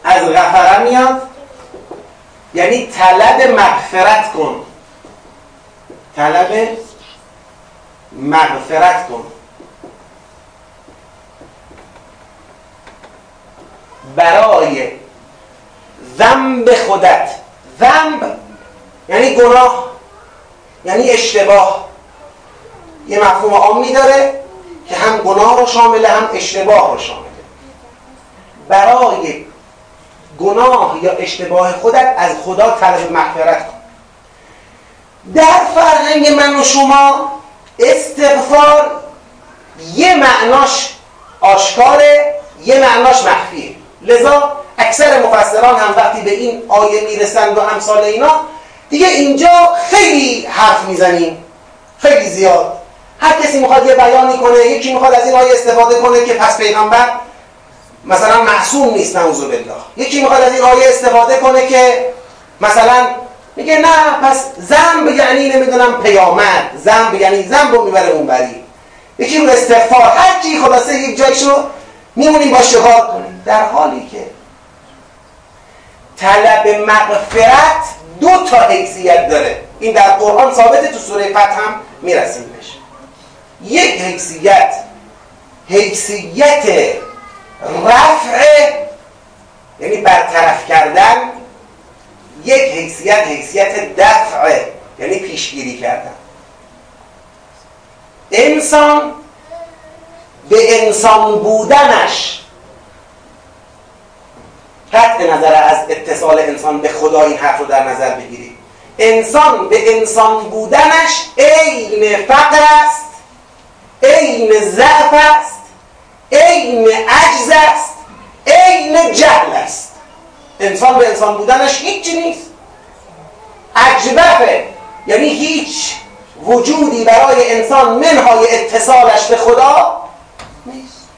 از غفره میاد یعنی طلب مغفرت کن. طلب مغفرت کن. برای ذنب خودت. ذنب یعنی گناه یعنی اشتباه. یه مفهوم عامی داره که هم گناه رو شامله هم اشتباه رو شامله برای گناه یا اشتباه خودت از خدا طلب مغفرت کن. در فرهنگ من و شما استغفار یه معناش آشکاره یه معناش مخفیه. لذا اکثر مفسران هم وقتی به این آیه می‌رسند و امثال اینا دیگه اینجا خیلی حرف می‌زنیم. خیلی زیاد. هر کسی می‌خواد یه بیانی کنه یکی می‌خواد از این آیه استفاده کنه که پس پیغمبر مثلا معصوم نیست نعوذ بالله. یکی می‌خواد از این آیه استفاده کنه که مثلا میگه نه پس زنب یعنی نمی‌دونم پیامد. زنب یعنی زنب رو می‌بره اون بری. یکی رو استغفار. هر کی خلاصه یک جایشو میمونیم با شکار کنیم؟ در حالی که طلب مغفرت دو تا حیثیت داره. این در قرآن ثابته تو سوره فتح هم می‌رسیم بهش. یک حیثیت حیثیت رفع یعنی برطرف کردن یک حیثیت حیثیت دفع یعنی پیشگیری کردن. انسان به انسان بودنش قطع نظر از اتصال انسان به خدا این حرف رو در نظر بگیرید انسان به انسان بودنش عین فقر است عین ضعف است. عین عجز است عین جهل است. انسان به انسان بودنش هیچی نیست. اجبفه یعنی هیچ وجودی برای انسان منهای اتصالش به خدا نیست.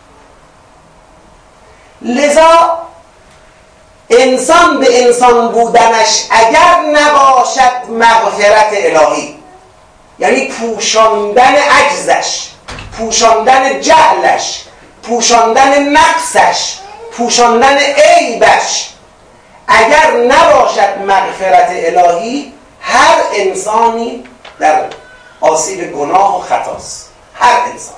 لذا انسان به انسان بودنش اگر نباشد مغفرت الهی یعنی پوشاندن عجزش پوشاندن جهلش پوشاندن نقصش پوشاندن عیبش. اگر نباشد مغفرت الهی هر انسانی در آسیب گناه و خطاست. هر انسان.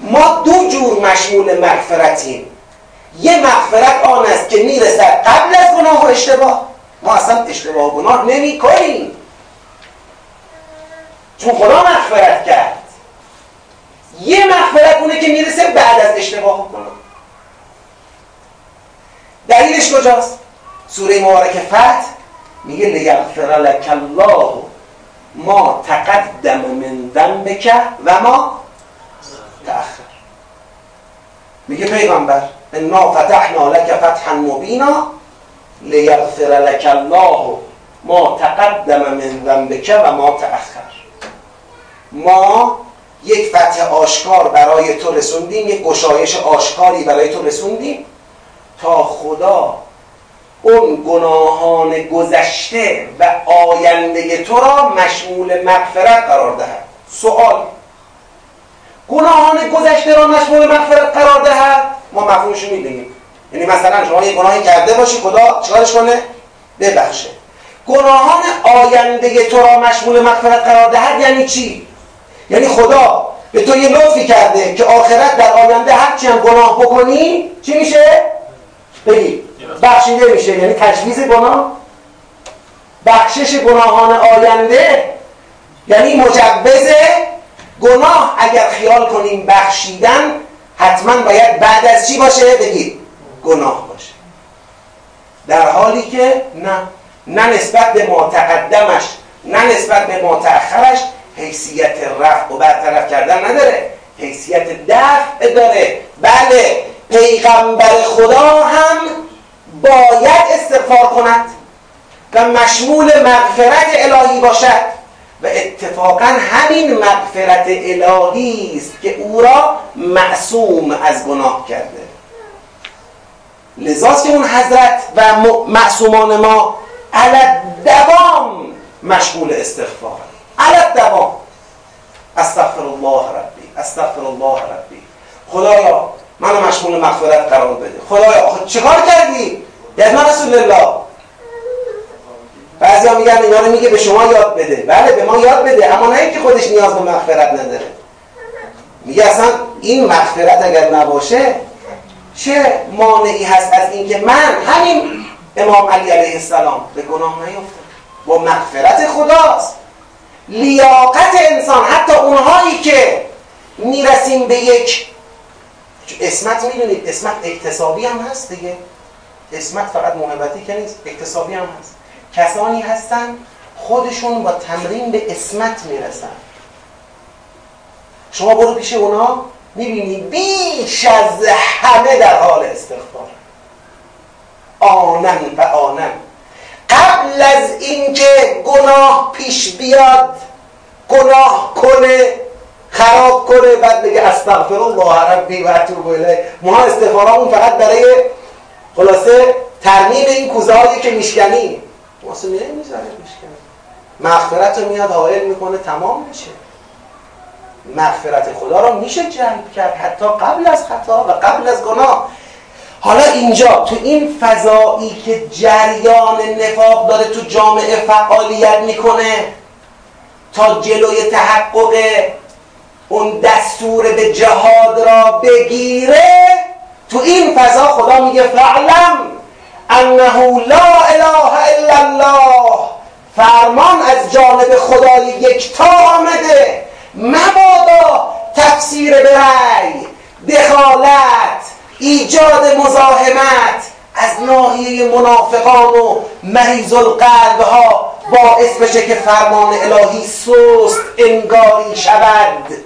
ما دو جور مشمول مغفرتیم. یه مغفرت آن است که می‌رسد قبل از گناه و اشتباه. ما اصلا اشتباه و گناه نمی کنیم چون خدا مغفرت کرد. یه مغفرت اونه که می‌رسه بعد از اشتباه گناه دلیلش کجاست؟ سوره مبارک فتح میگه لیغفر لک الله ما تقدم من ذنبک و ما تأخر. میگه پیغمبر انا فتحنا لك فتحا مبینا لیغفر لك الله ما تقدم من ذنبک و ما تأخر. ما یک فتح آشکار برای تو رسوندیم یک گشایش آشکاری برای تو رسوندیم. تا خدا اون گناهان گذشته و آینده تو را مشمول مغفرت قرار دهد. سوال گناهان گذشته را مشمول مغفرت قرار دهد؟ ما مفهومش می‌دونیم یعنی مثلا شما یه گناهی کرده باشی خدا چیکارش کنه؟ ببخشه. گناهان آینده تو را مشمول مغفرت قرار دهد یعنی چی؟ یعنی خدا به تو یه لطفی کرده که آخرت در آینده هرچی هم گناه بکنی چی میشه؟ بگی. بخشیده میشه. یعنی تجویز گناه. بخشش گناهان آینده یعنی مجوز گناه. اگر خیال کنیم بخشیدن حتما باید بعد از چی باشه؟ بگید گناه باشه. در حالی که نه. نه نسبت به ما تقدمش نه نسبت به ما تأخرش حیثیت رفع و برطرف کردن نداره. حیثیت دفع داره. بله پیغمبر خدا هم باید استغفار کند و مشمول مغفرت الهی باشد و اتفاقا همین مغفرت الهی است که او را معصوم از گناه کرده. لذاست که اون حضرت و معصومان ما علت دوام مشغول استغفار. علت دوام استغفر الله ربی استغفر الله ربی. خدایا منو مشغول مغفرت قرار بده. خدایا خود چیکار کردی؟ یعنی رسول الله بعضی ها میگن اینا رو میگه به شما یاد بده. بله به ما یاد بده اما نه که خودش نیاز به مغفرت نداره. میگه اصلا این مغفرت اگر نباشه چه مانعی هست از اینکه من همین امام علی علیه السلام به گناه نیفتم؟ با مغفرت خداست. لیاقت انسان حتی اونهایی که می‌رسیم به یک اسمت می‌دونید اسمت اکتسابی هم هست دیگه. اسمت فقط محبتی که نیست اکتسابی هم هست. کسانی هستن خودشون با تمرین به اسمت می‌رسن. شما برو پیش اونا می‌بینی بیش از همه در حال استغفار. آنن و آنن. قبل از اینکه گناه پیش بیاد گناه کنه خراب کنه بعد بگه استغفر الله ربی و اتوب الیه. ما استغفارامون فقط برای خلاصه ترمیم این کوزه که میشکنی. واسه میره می‌ذاره میشکنی مغفرت رو میاد حائل می‌کنه تمام میشه. مغفرت خدا رو میشه جلب کرد حتی قبل از خطا و قبل از گناه. حالا اینجا تو این فضایی که جریان نفاق داره تو جامعه فعالیت می‌کنه تا جلوی تحقق اون دستور به جهاد را بگیره تو این فضا خدا میگه فعلم انه لا اله الا الله. فرمان از جانب خدای یکتا آمده. مبادا تفسیر به رأی دخالت ایجاد مزاحمت از ناحیه منافقان و مریض القلب ها باعث بشه که فرمان الهی سست انگاری شود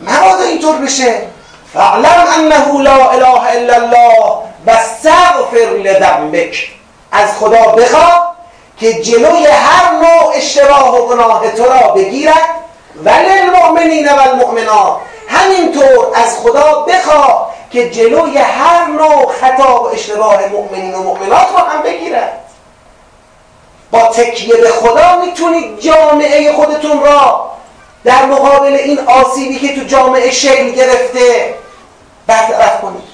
مبادا اینطور بشه. فعلم انه لا اله الا الله و سغفر لذنبک. از خدا بخواه که جلوی هر نوع اشتباه و گناه تو را بگیرد. ولی المؤمنین و المؤمنات همینطور از خدا بخواه که جلوی هر نوع خطا و اشتباه مؤمنین و مؤمنات را هم بگیرد با تکیه به خدا می‌تونید جامعه خودتون را در مقابل این آسیبی که تو جامعه شکل گرفته برطرف کنید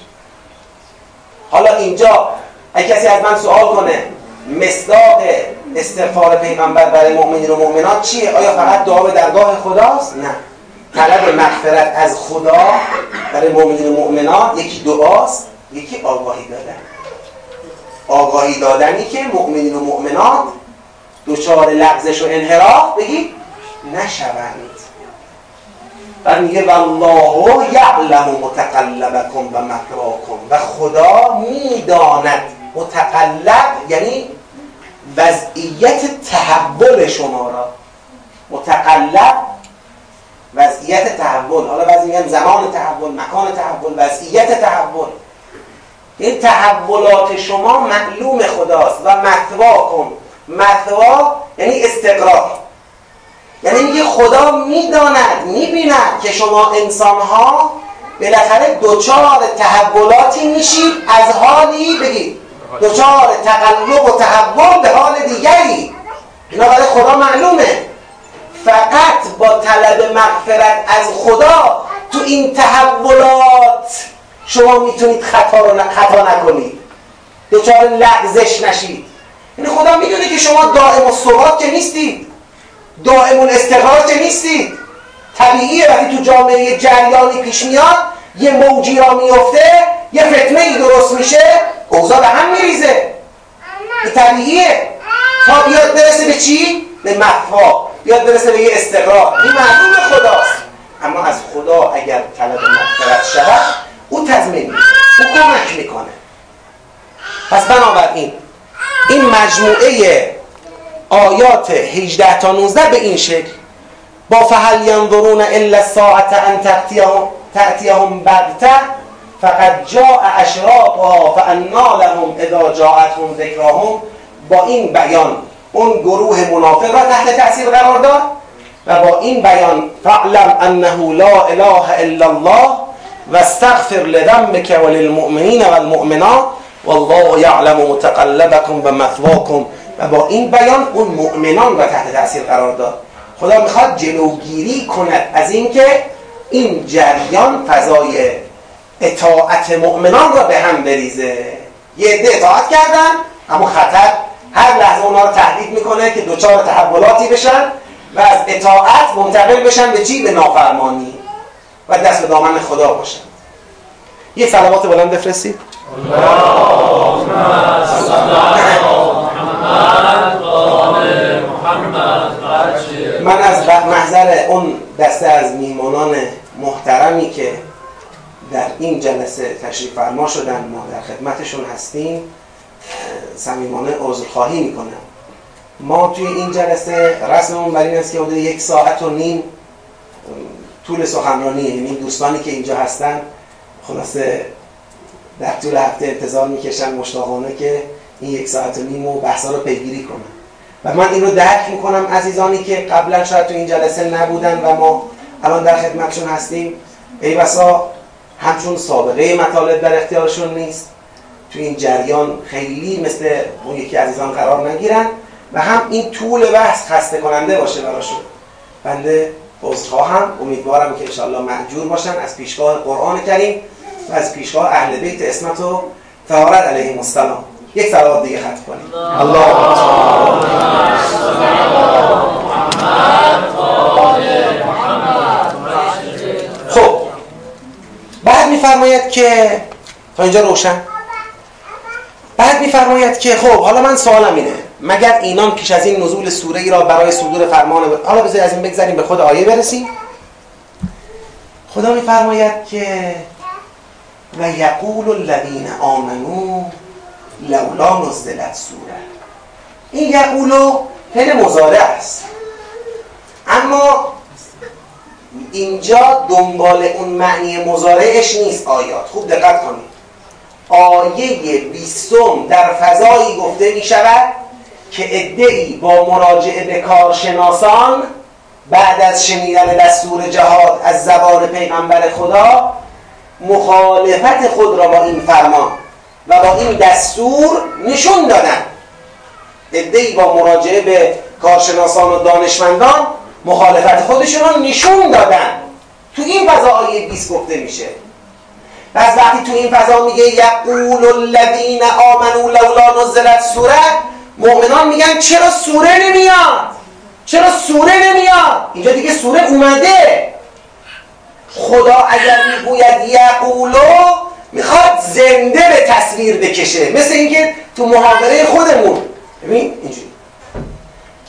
حالا اینجا اگه کسی از من سوال کنه مصداق استغفار پیغمبر برای مؤمنین و مؤمنات چیه؟ آیا فقط دعا به درگاه خداست؟ نه طلب مغفرت از خدا برای مؤمنین و مؤمنات. یکی دعاست یکی آگاهی دادن. آگاهی دادنی که مؤمنین و مؤمنات دچار لغزش و انحراف بگید نشوند. بعد میگه والله یعلم متقلبکم و مثواکم و خدا می‌داند. متقلب یعنی وضعیت تحول شما را. متقلب وضعیت تحول. حالا بعضی میگن زمان تحول مکان تحول وضعیت تحول. این تحولات شما معلوم خداست و مثواکم مثوا یعنی استقرار. یعنی میگه خدا می‌داند می‌بیند که شما انسان ها بالاخره دوچار تحولاتی میشید از حالی بگید. دوچار تقلب و تحول به حال دیگری. اینا برای خدا معلومه. فقط با طلب مغفرت از خدا تو این تحولات شما می‌تونید خطا, رو خطا نکنید. دوچار لغزش نشید. این یعنی خدا می‌دونه که شما دائم و که نیستید. دائم الاستقرار که نیستید. طبیعیه. وقتی تو جامعه جریانی پیش میاد یه موجی را میفته یه فتنه ای درست میشه اوضاع به هم میریزه. طبیعیه. تا بیاد برسه به چی؟ به مخفا بیاد برسه به یه استقرار. این معلوم خداست. اما از خدا اگر طلب مغفرت شود او تضمین میشه او کمک می‌کنه. پس بنابراین این مجموعه آیات 18 تا 19 به این شکل با فهل ینظرون الا الساعت ان تأتیهم تأتیهم بغته فقط جاء اشراقها فانا لهم اذا جاءتهم ذکراهم با این بیان اون گروه منافق را تحت تأثیر قرار داد و با این بیان فعلم انه لا اله الا الله واستغفر لذنبك وللمؤمنین والمؤمنات والله يعلم متقلبكم و مثواكم و با این بیان اون مؤمنان را تحت تأثیر قرار داد. خدا می‌خواد جلوگیری کند از اینکه این جریان فضای اطاعت مؤمنان را به هم بریزه. یه عده اطاعت کردن اما خطر هر لحظه اونا رو تهدید می‌کنه که دوچار تحولاتی بشن و از اطاعت منتقل بشن به چی؟ به نافرمانی و دست به دامن خدا باشن یه سلامات بلند بفرستید من از محضر اون دسته از میمانان محترمی که در این جلسه تشریف فرما شدن ما در خدمتشون هستیم صمیمانه عذرخواهی می‌کنم ما توی این جلسه رسممون بر این است که حدود یک ساعت و نیم طول سخنرانی یعنی دوستانی که اینجا هستن خلاصه در طول هفته انتظار می‌کشن مشتاقانه که این یک ساعت و نیم و بحثا رو پیگیری کنن. و من این رو درک می‌کنم عزیزانی که قبلا شاید تو این جلسه نبودن و ما الان در خدمتشون هستیم. ای بسا همچون سابقه مطالب در اختیارشون نیست. تو این جریان خیلی مثل اون یکی عزیزان قرار نگیرن و هم این طول بحث خسته کننده باشه براشون. بنده عذرخواهم امیدوارم که انشاءالله معجور باشن از پیشگاه قرآن کریم و از پیشگاه اهل بیت اسمت و تهارت علیهم السلام. یک سلوات دیگه ختم کنیم. الله خب بعد میفرماید که تا اینجا روشن؟ بعد میفرماید که خب حالا من سوالم اینه. مگر اینان پیش از این نزول سوره ای را برای صدور فرمان ب... حالا بذارید از این بگذاریم به خود آیه برسیم. خدا میفرماید که و یقول الذین آمنو لولا نزلت سوره. این یقولو فعل مزارع است. اما اینجا دنبال اون معنی مزارعش نیست آیات. خوب دقت کنید. آیه بیستم در فضایی گفته می شود که ادعی با مراجعه به کارشناسان بعد از شنیدن دستور جهاد از زبان پیغمبر خدا مخالفت خود را با این فرمان و با این دستور نشون دادن. ادعی با مراجعه به کارشناسان و دانشمندان مخالفت خودشون را نشون دادن. تو این فضا آیه 20 گفته میشه. پس وقتی تو این فضا میگه یقول الذین آمنوا لولا نزلت سوره مؤمنان میگن چرا سوره نمیاد؟ چرا سوره نمیاد؟ اینجا دیگه سوره اومده. خدا اگر می‌گوید یقولو می‌خواد زنده به تصویر بکشه. مثل اینکه تو محاضره خودمون. ببین اینجوری.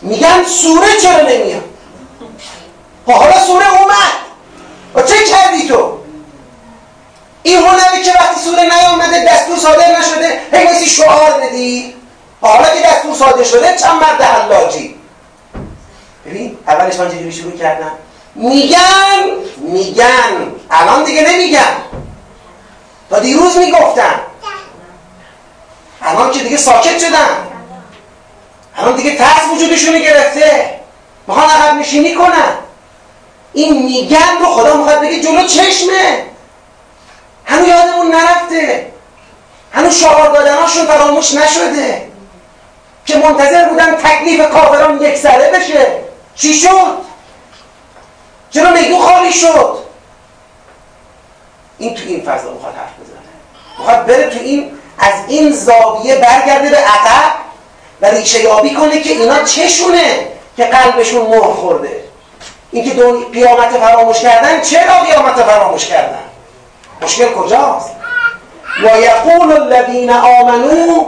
میگن سوره چرا نمیاد؟ خب حالا سوره اومد. و چه کردی تو؟ این هنره که وقتی سوره نیامده دستور صادر نشده هی شعار بدی. حالا که دستور صادر شده چند مرد حلاجی. ببین اولش من چجوری شروع کردم؟ میگن میگن. الان دیگه نمیگن. تا دیروز می‌گفتن. الان که دیگه ساکت شدن. الان دیگه ترس وجودشونو گرفته. می‌خوان عقب نشینی کنن. این میگن رو خدا می‌خواد بگه جلو چشمه. هنو یادمون نرفته. هنو شعار دادناشون فراموش نشده. که منتظر بودن تکلیف کافران یک سره بشه. چی شد؟ چرا میدون خالی شد؟ این تو این فضا می‌خواد حرف بزنه. می‌خواد بره تو این از این زاویه برگرده به عقب و ریشه یابی کنه که اینا چشونه که قلبشون مهر خورده. اینکه قیامت فراموش کردن چرا قیامت فراموش کردن؟ مشکل کجاست؟ و یقول الذین آمنو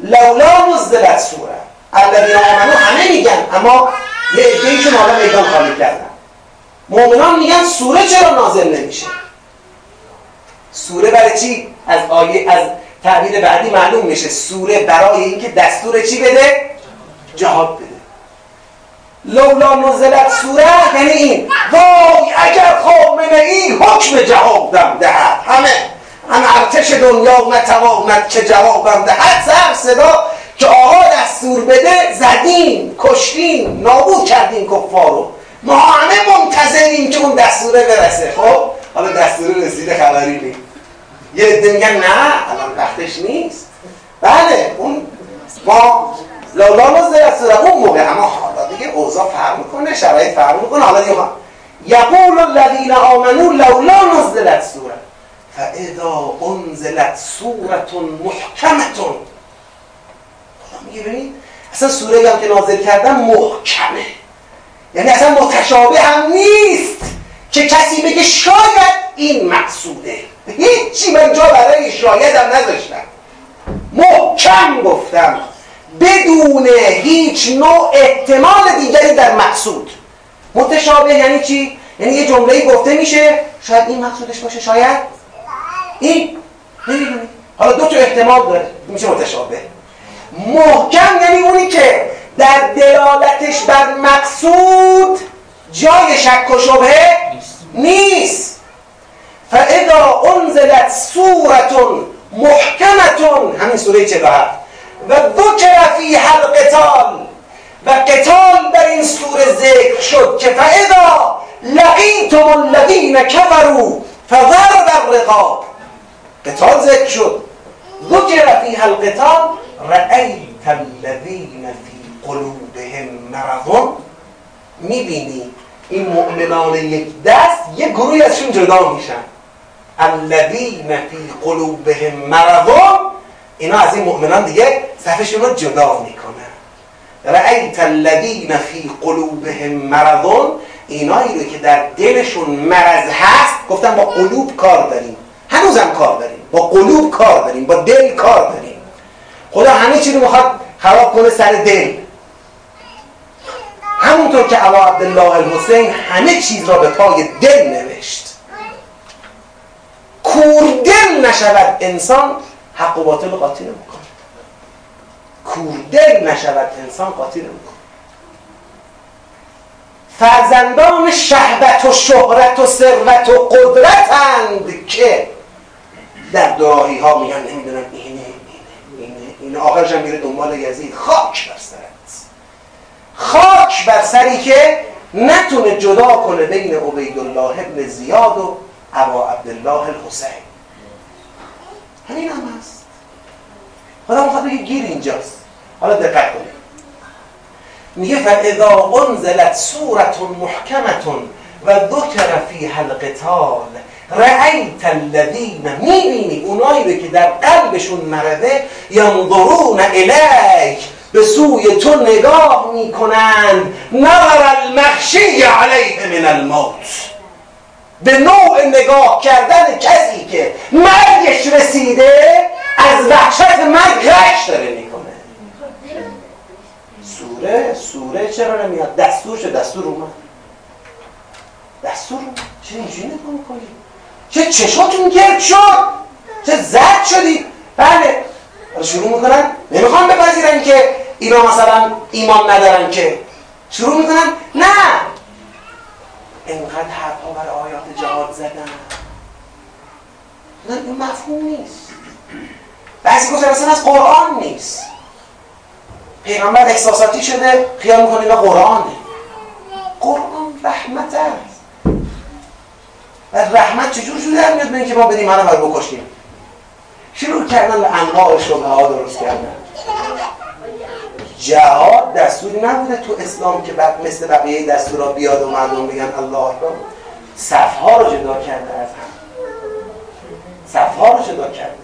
لولا نزلت سوره. الذین آمنو همه میگن اما یه عده‌ایشون حالا میدان خالی کردن مؤمنان میگن سوره چرا نازل نمیشه؟ سوره برای چی؟ از آیه از تعبیر بعدی معلوم میشه. سوره برای اینکه دستور چی بده؟ جهاد بده. لولا نزلت سوره یعنی این. وای اگر خامنه این حکم جوابم دهد. همه. هم ارتش دنیا نتواند که جوابم دهد سر صدا که آقا دستور بده زدیم کشتیم نابود کردیم کفارو. ما همه منتظریم که اون دستوره برسه. خب؟ حالا دستوره رسیده خبری نیست. یه عده میگن نه الان وقتش نیست. بله اون ما لولا نزلت سوره اون موقع اما حالا دیگه اوضاع فرق می‌کنه شرایط فرق می‌کنه. حالا دیگه یقول الذین آمنوا لولا نزلت سوره فاذا انزلت سوره محکمه میگه ببین اصلا سوره هم که نازل کردن محکمه. یعنی اصلا متشابه هم نیست که کسی بگه شاید این مقصوده. هیچی من جا برای شاید هم نذاشتم. محکم گفتم بدون هیچ نوع احتمال دیگری در مقصود. متشابه یعنی چی؟ یعنی یه جمله گفته میشه شاید این مقصودش باشه شاید این حالا دو تا احتمال داره. میشه متشابه. محکم یعنی اونی که در دلالتش بر مقصود جای شک و شبهه نیست. فاذا انزلت سورتون محکمتون همین سوره 47 و ذکر فی القتال. و
ذکر شد که فاذا لقیتم الذین کفروا فضرب الرقاب. قتال ذکر شد. ذکر فیها القتال رأیت الذین فی قلوبهم مرض. می‌بینی این مؤمنان یک دست یک گروهی ازشون جدا میشن. الذین فی قلوبهم مرض. اینا از این مؤمنان دیگه صفشون رو جدا می‌کنن. رأیت الذین فی قلوبهم مرض. اینایی رو که در دلشون مرض هست گفتم با قلوب کار داریم. هنوزم کار داریم. با قلوب کار داریم با دل کار داریم. خدا همه چی رو می‌خواد خراب کنه سر دل. همونطور که عبا عبدالله الحسین همه چیز را به پای دل نوشت. کوردل نشود انسان حق و باطل قاطی نمی‌کنه. کوردل نشود انسان قاطی نمی‌کنه. فرزندان شهوت و شهرت و ثروت و قدرتند که در دراهی ها میگن نمی‌دونم اینه اینه اینه آخرش هم میره دنبال یزید. خاک بر سرت. خاک بر سری که نتونه جدا کنه بین عبیدالله ابن زیاد و ابا عبدالله الحسین. همین هم هست. خدا می‌خواد بگه گیر اینجاست. حالا دقت کنید. میگه فاذا انزلت سورة محکمة و ذکر فیها القتال رأیت الذین می‌بینی اونایی رو که در قلبشون مرده ینظرون الیک به سوی تو نگاه می‌کنند نظر المخشی علیه من الموت. به نوع نگاه کردن کسی که مرگش رسیده از وحشت مرگ رشت داره می‌کنه. سوره؟ سوره چرا نمیاد؟ دستور شد دستور اومد. دستور؟ اومد چه اینجوری نگاه می‌کنی؟ چه چشاتون گرد شد؟ چه زد شدی بله. شروع می‌کنن نمی‌خوام بپذیرن که اینا مثلا ایمان ندارن که. شروع می‌کنن نه. انقدر حرفا بر آیات جهاد زدن. نه این مفهوم نیست. بعضی گفتن اصلا از قرآن نیست. پیغمبر احساساتی شده خیال می‌کنه اینا قرآنه. قرآن رحمت است. و رحمت چجور شده در میاد به که ما بدیم منو رو بکشیم؟ شروع کردن به انواع شبه ها درست کردن. جهاد دستوری نبوده تو اسلام که بعد مثل بقیه دستورا بیاد و مردم بگن الله اکبر. صفها رو جدا کرده از هم. صفها رو جدا کرده.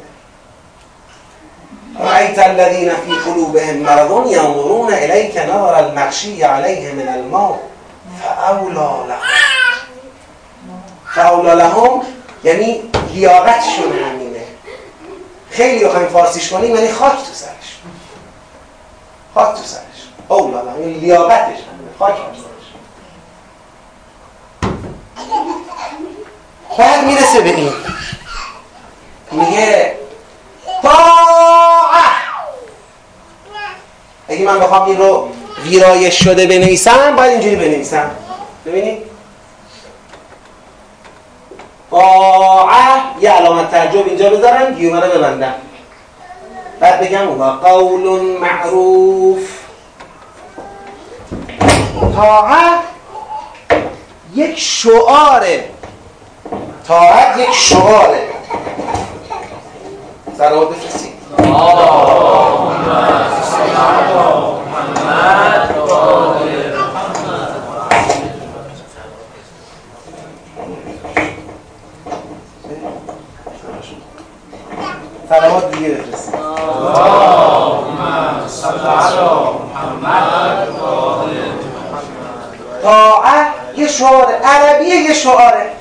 رأیت الذین فی قلوبهم مرض ینظرون الیک نظر المغشی علیه من الموت. فاولا لهم. فاولا لهم یعنی لیاقتشون همینه. خیلی بخوایم فارسیش کنیم یعنی خاک تو سرش. خاک تو سرش. اولا لهم یعنی لیاقتش همینه خاک تو سرش. بعد می‌رسه به این. میگه طاعه. اگه من بخوام این رو ویرایش شده بنویسم باید اینجوری بنویسم. ببینید؟ طاعه یه علامت تعجب اینجا بذارم گیومه رو ببندم بعد بگم و قول معروف. طاعه یک شعاره. طاعت یک شعاره. سلام بفرستید سلامات دیگه بفرستید. طاعت یه شعاره عربیه یه شعاره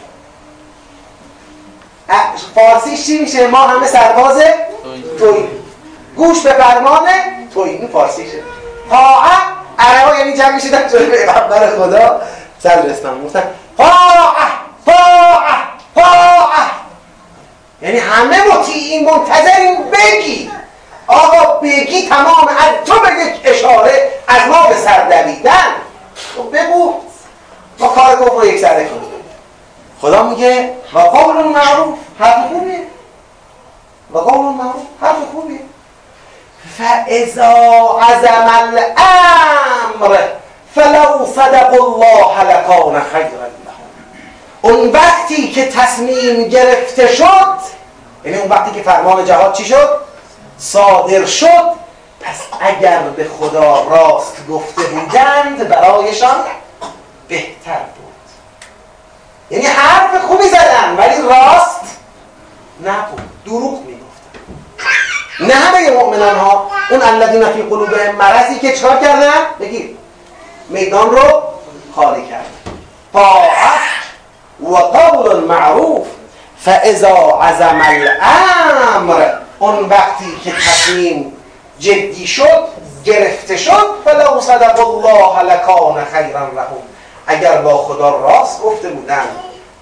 فارسیش چی میشه؟ ما همه سرباز توی گوش به فرمان توی این فارسیشه. طاعت عربا یعنی جمع می‌شدن جلوی پیغمبر خدا. صدر اسلام گفتن طاعت طاعت طاعت یعنی همه مطیعین منتظرین بگی. آقا بگی تمام از تو به یک اشاره از ما به سر دویدن. خب بگو. ما کار گفت رو یک سره کنیم. خدا میگه و قول معروف حرف خوبیه. و قول معروف حرف خوبیه. فاذا عزم الامر فلو صدق الله لکان خیرا لهم. اون وقتی که تصمیم گرفته شد یعنی اون وقتی که فرمان جهاد چی شد؟ صادر شد. پس اگر به خدا راست گفته بودند برایشان بهتر بود. یعنی حرف خوبی زدن ولی راست نبود. دروغ می‌گفتن. نه همه مؤمنان ها اون الذین فی قلوبهم مرضی که چکار کردن؟ بگید میدان رو خالی کرد طاعت و قول معروف فاذا عزم الامر اون وقتی که تصمیم جدی شد گرفته شد فلو صدق الله لکان خیرا لهم. اگر با خدا راست گفته بودن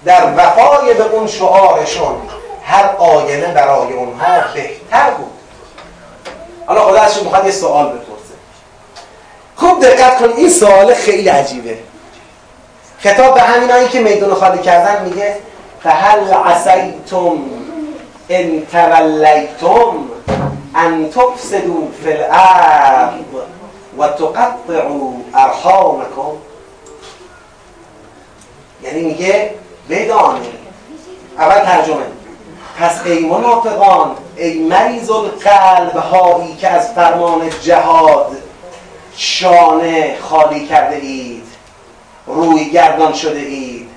در وفای به اون شعارشون هر آینه برای اونها بهتر بود. حالا خدا ازشون می‌خواد یه سوال بپرسه. خوب دقت کن این سوال خیلی عجیبه. خطاب به همینایی که میدون خالی کردن میگه فهل عسیتم ان تولیتم ان تفسدوا فی الارض و تقطعوا ارحامکم یعنی میگه بدانید. اول ترجمه. پس ای منافقان ای مریض القلب هایی که از فرمان جهاد شانه خالی کرده اید روی گردان شده اید.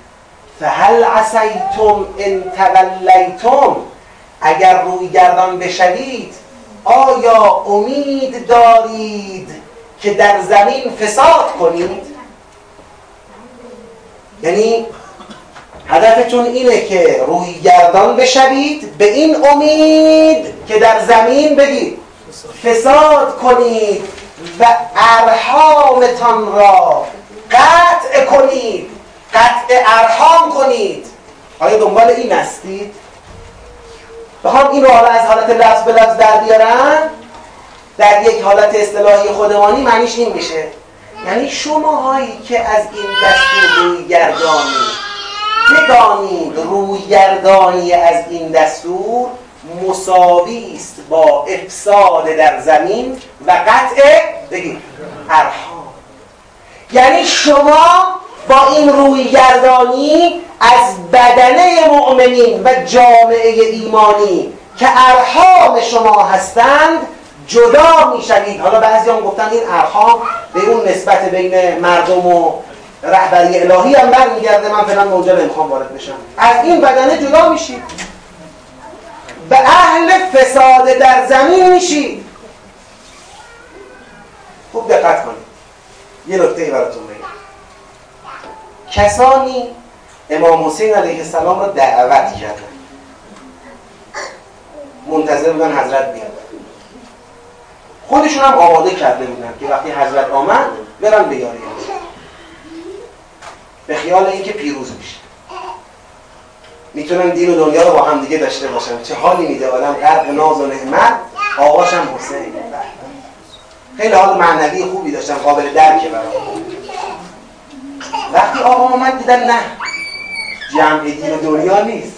فهل عسیتم ان تولیتم؟ اگر روی گردان بشوید آیا امید دارید که در زمین فساد کنید؟ یعنی هدفتون اینه که روی گردان بشوید به این امید که در زمین بگید. فساد کنید و ارحامتان را قطع کنید. قطع ارحام کنید. آیا دنبال این هستید؟ بخوام این رو حالا از حالت لفظ به لفظ در بیارم؟ در یک حالت اصطلاحی خودمانی معنیش این میشه. یعنی شماهایی که از این دستور روی گردانی بدانید روی گردانی از این دستور مساوی است با افساد در زمین و قطع بگید ارحام. یعنی شما با این روی گردانی از بدنه مؤمنین و جامعه ایمانی که ارحام شما هستند جدا می‌شوید. حالا بعضی هم گفتن این ارحام به اون نسبت بین مردم و رهبری الهی هم برمیگرده. من فعلا موجب نمی‌خوام وارد بشم. از این بدنه جدا میشید. به اهل فساد در زمین میشید. خوب دقت کنید. یه نکته براتون بگم. کسانی امام حسین علیه السلام را دعوت کردن. منتظر بودن حضرت بیاد. خودشون هم آماده کرده بودن که وقتی حضرت آمد برن به به خیال اینکه پیروز میشه. می‌تونن دین و دنیا رو با هم دیگه داشته باشن. چه حالی میده آدم؟ غرق ناز و نعمت. آقاش هم حسین. خیلی حال معنوی خوبی داشتن قابل درکه برای وقتی آقا آمد دیدن نه. جمع دین دنیا نیست.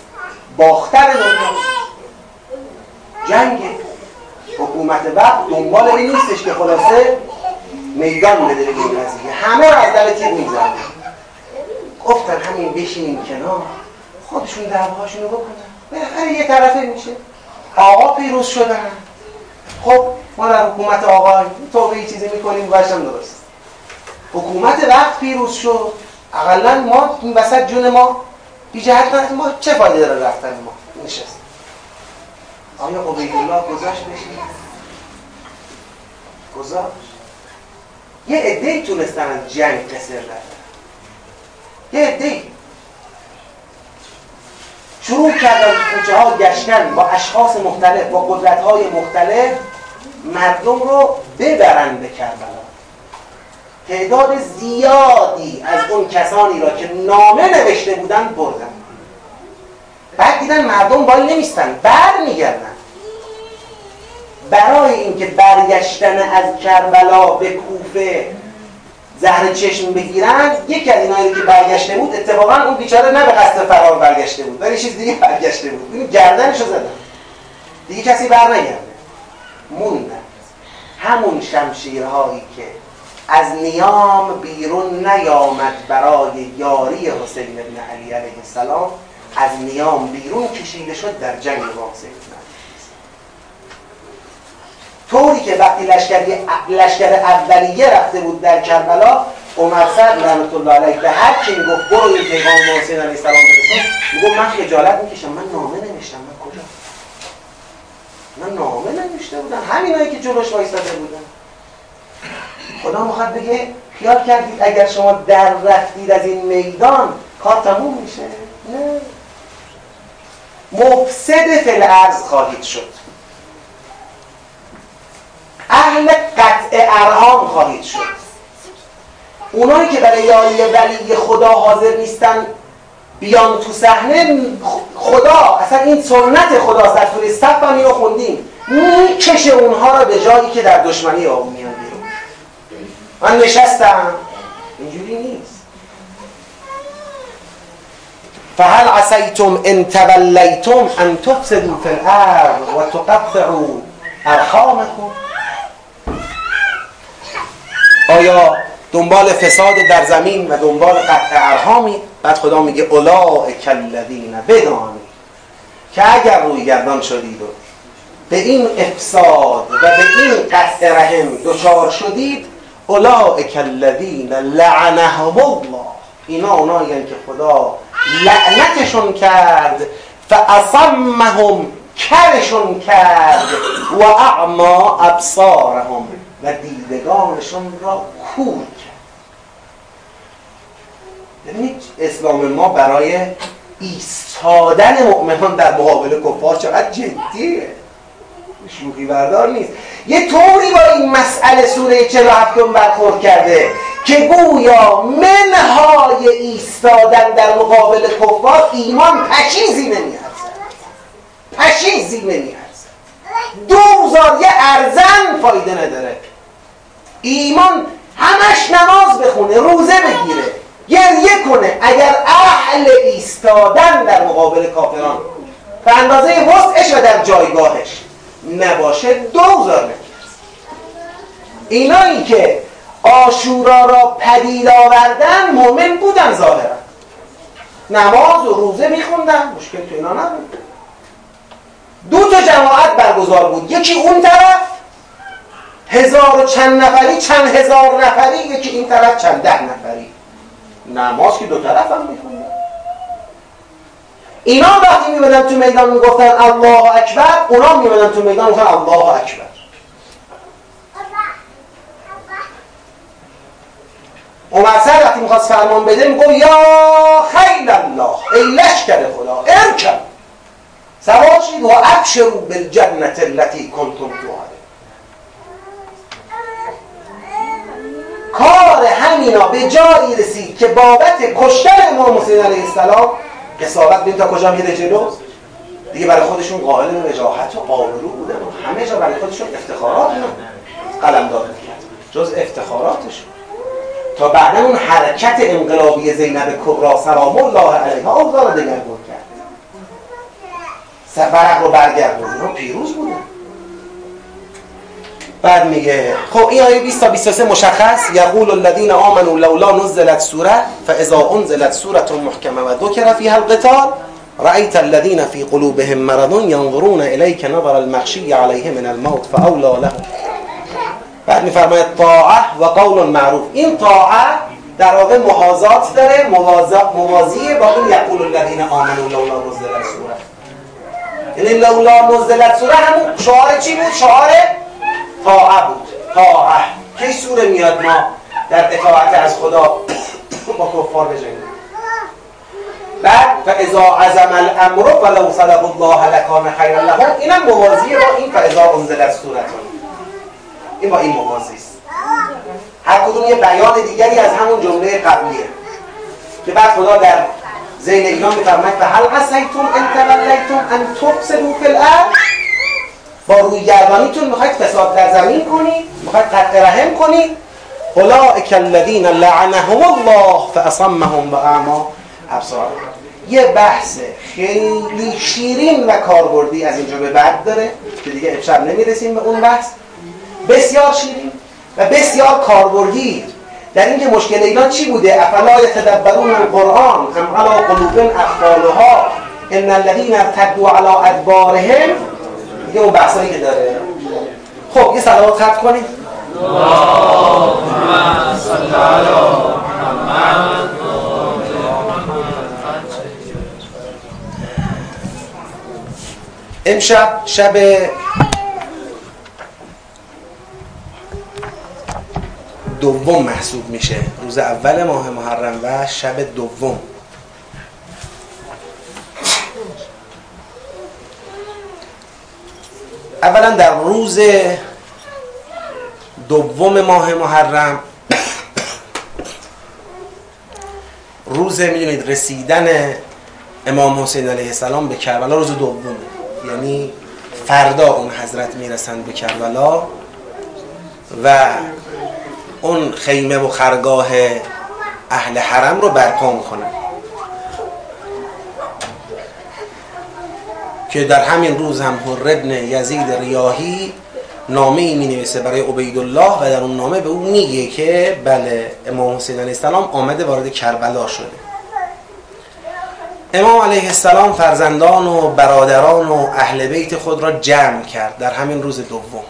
باختر دنیا. جنگ. حکومت وقت دنبال این نیستش که خلاصه میدان بده به این قضیه همه رو از دل تیر می‌زنن گفتن همین بشینیم کنار. خودشون دعواهاشون رو بکنن. بالاخره یه طرفه میشه. آقا پیروز شدن. خب ما در حکومت آقا تو یه چیزی می‌کنیم باشم درست. حکومت وقت پیروز شد. اقلا ما این وسط جون ما بی جهت ما چه فایده داره رفتن ما؟ نشست. آیا عبیدالله گذاشت بشید گذاشت. یه عده تونستن از جنگ رفتن. یه عده شروع کردن کوچه ها گشتن با اشخاص مختلف با قدرت های مختلف مردم رو ببرن به کربلا. تعداد زیادی از اون کسانی را که نامه نوشته بودن بردن. بعد دیدن مردم وای نمیستن بر میگردن. برای اینکه برگشتن از کربلا به کوفه زهر چشم بگیرن یکی از اینایی که برگشته بود اتفاقا اون بیچاره نه به قصد فرار برگشته بود ولی چیز دیگه برگشته بود. این گردنشو زدن. دیگه کسی بر نگرده موندن. همون شمشیرهایی که از نیام بیرون نیامد برای یاری حسین ابن علی علیه السلام. از نیام بیرون کشیده شد در جنگ با حسین ابن طوری که وقتی لشکر اولیه رفته بود در کربلا عمر سعد رحمت الله علیه به هر کی می‌گفت برو این پیغام حسین علیه السلام برسون. می‌گفت من خجالت می‌کشم. من نامه نوشتم. من کجا؟ من نامه نوشته بودم. همینایی که جلوش وایساده بودن. خدا می‌خواد بگه خیال کردید اگر شما در رفتید از این میدان کار تموم میشه؟ نه. مفسد فل ارز خواهید شد. اهل قطع ارهام خواهید شد. اونایی که برای یاری ولی خدا حاضر نیستن بیان تو صحنه خدا اصلا این سنت خدا در سوره صف اینو خوندیم. می‌کشه اونها را به جایی که در دشمنی بیرون من نشستم. اینجوری نیست. فهل عسیتم ان تولیتم ان تفسدوا فی الارض و تقطعوا ارحامکم. آیا دنبال فساد در زمین و دنبال قطع ارهامی بعد خدا میگه اولئک الذین بدانی که اگر روی گردان شدید و به این افساد و به این قطع رحم دچار شدید اولئک الذین لعنهم الله. اینا اونایی که خدا لعنتشون کرد فاصمهم کرشون کرد و اعما ابصارهم. و دیدگانشون را کور ببینید اسلام ما برای ایستادن مؤمنان در مقابل کفار چقدر جدیه. شوخی بردار نیست. یه طوری با این مسئله سوره 47 برخورد کرده که گویا منهای ایستادن در مقابل کفار ایمان پشیزی نمیارزد پشیزی نمیارزد دوزار یه ارزن فایده نداره. ایمان همش نماز بخونه روزه بگیره. گریه کنه اگر اهل ایستادن در مقابل کافران. به اندازه وسعش و در جایگاهش. نباشه دوزار نکرد اینایی که آشورا را پدید آوردن مؤمن بودن ظاهرا. نماز و روزه میخوندن مشکل تو اینا نبود. دو تا جماعت برگزار بود. یکی اون طرف هزار و چند نفری چند هزار نفری یکی این طرف چند ده نفری. نماز که دو طرف هم میخوندن. اینا وقتی می‌بینن تو میدان می‌گفتن الله اکبر اونا می‌بینن تو میدان می‌گفتن الله اکبر عمر سر وقتی می‌خواست فرمان بده میگو یا خیل الله ای لشکر خدا ارکب سوار شید و ابشرو بالجنت التي کنتم توعد کار همینا به جایی رسید که بابت کشتن امام حسین علیه السلام قصابت بین تا کجا میره جلو. دیگه برای خودشون قائل وجاهت و آبرو بودن و همه جا برای خودشون افتخارات قلم داده کرد جز افتخاراتشون تا بعدا اون حرکت انقلابی زینب کبرا سلام الله علیها اوضاع رو دگرگون کرد. سفرق رو برگردون رو پیروز بودن. بعد میگه خب این آیه 20 تا 23 مشخص؟ یقول الذين آمنوا لولا نزلت سوره فاذا انزلت سوره محکمه و ذکر فيها القتال رأيت الذين في قلوبهم مرض ينظرون إليك نظر المخشي عليه من الموت فأولى لهم. بعد میفرماید طاعه و قول معروف. این طاعه در واقع محاضات داره موازی با این یقول الذين آمنوا لولا نزلت سوره. یعنی لولا نزلت سوره همون شعار چی بود؟ شعار طاعه بود. طاعه. کی سوره میاد ما در اطاعت از خدا؟ با کفار بجنگیم. بعد فاذا عزم الامر ولو صدق الله لکان خیر لهم. اینم موازی با این فاذا انزلت سورتون این با این موازی است. هر کدوم یه بیان دیگری از همون جمله قبلیه. که بعد خدا در زین اینا میفرماید و هل عسیتم ان تولیتم ان تفسدوا فی الارض با روی گردانیتون می‌خواید فساد در زمین کنید می‌خواید قطع رحم کنید اولئک الذین لعنهم الله فاصمهم و ابصار یه بحث خیلی شیرین و کاربردی از اینجا به بعد داره که دیگه امشب نمی‌رسیم به اون بحث. بسیار شیرین و بسیار کاربردی. در اینکه مشکل اینا چی بوده؟ افلا یتدبرون القرآن ام علی قلوب اقفالها ان الذين ارتدوا على ادبارهم دیگه اون بحثایی که داره. خب یه صلوات خط کنید امشب شب دوم محسوب میشه. روز اول ماه محرم و شب دوم. اولا در روز دوم ماه محرم روز می‌دونید رسیدن امام حسین علیه السلام به کربلا روز دومه. یعنی فردا اون حضرت می‌رسند به کربلا و اون خیمه و خرگاه اهل حرم رو برپا می‌کنن. که در همین روز هم ابن یزید ریاهی نامه ای می نویسه برای عبیدالله و در اون نامه به او میگه که بله امام حسین علیه السلام آمده وارد کربلا شده. امام علیه السلام فرزندان و برادران و اهل بیت خود را جمع کرد در همین روز دوم.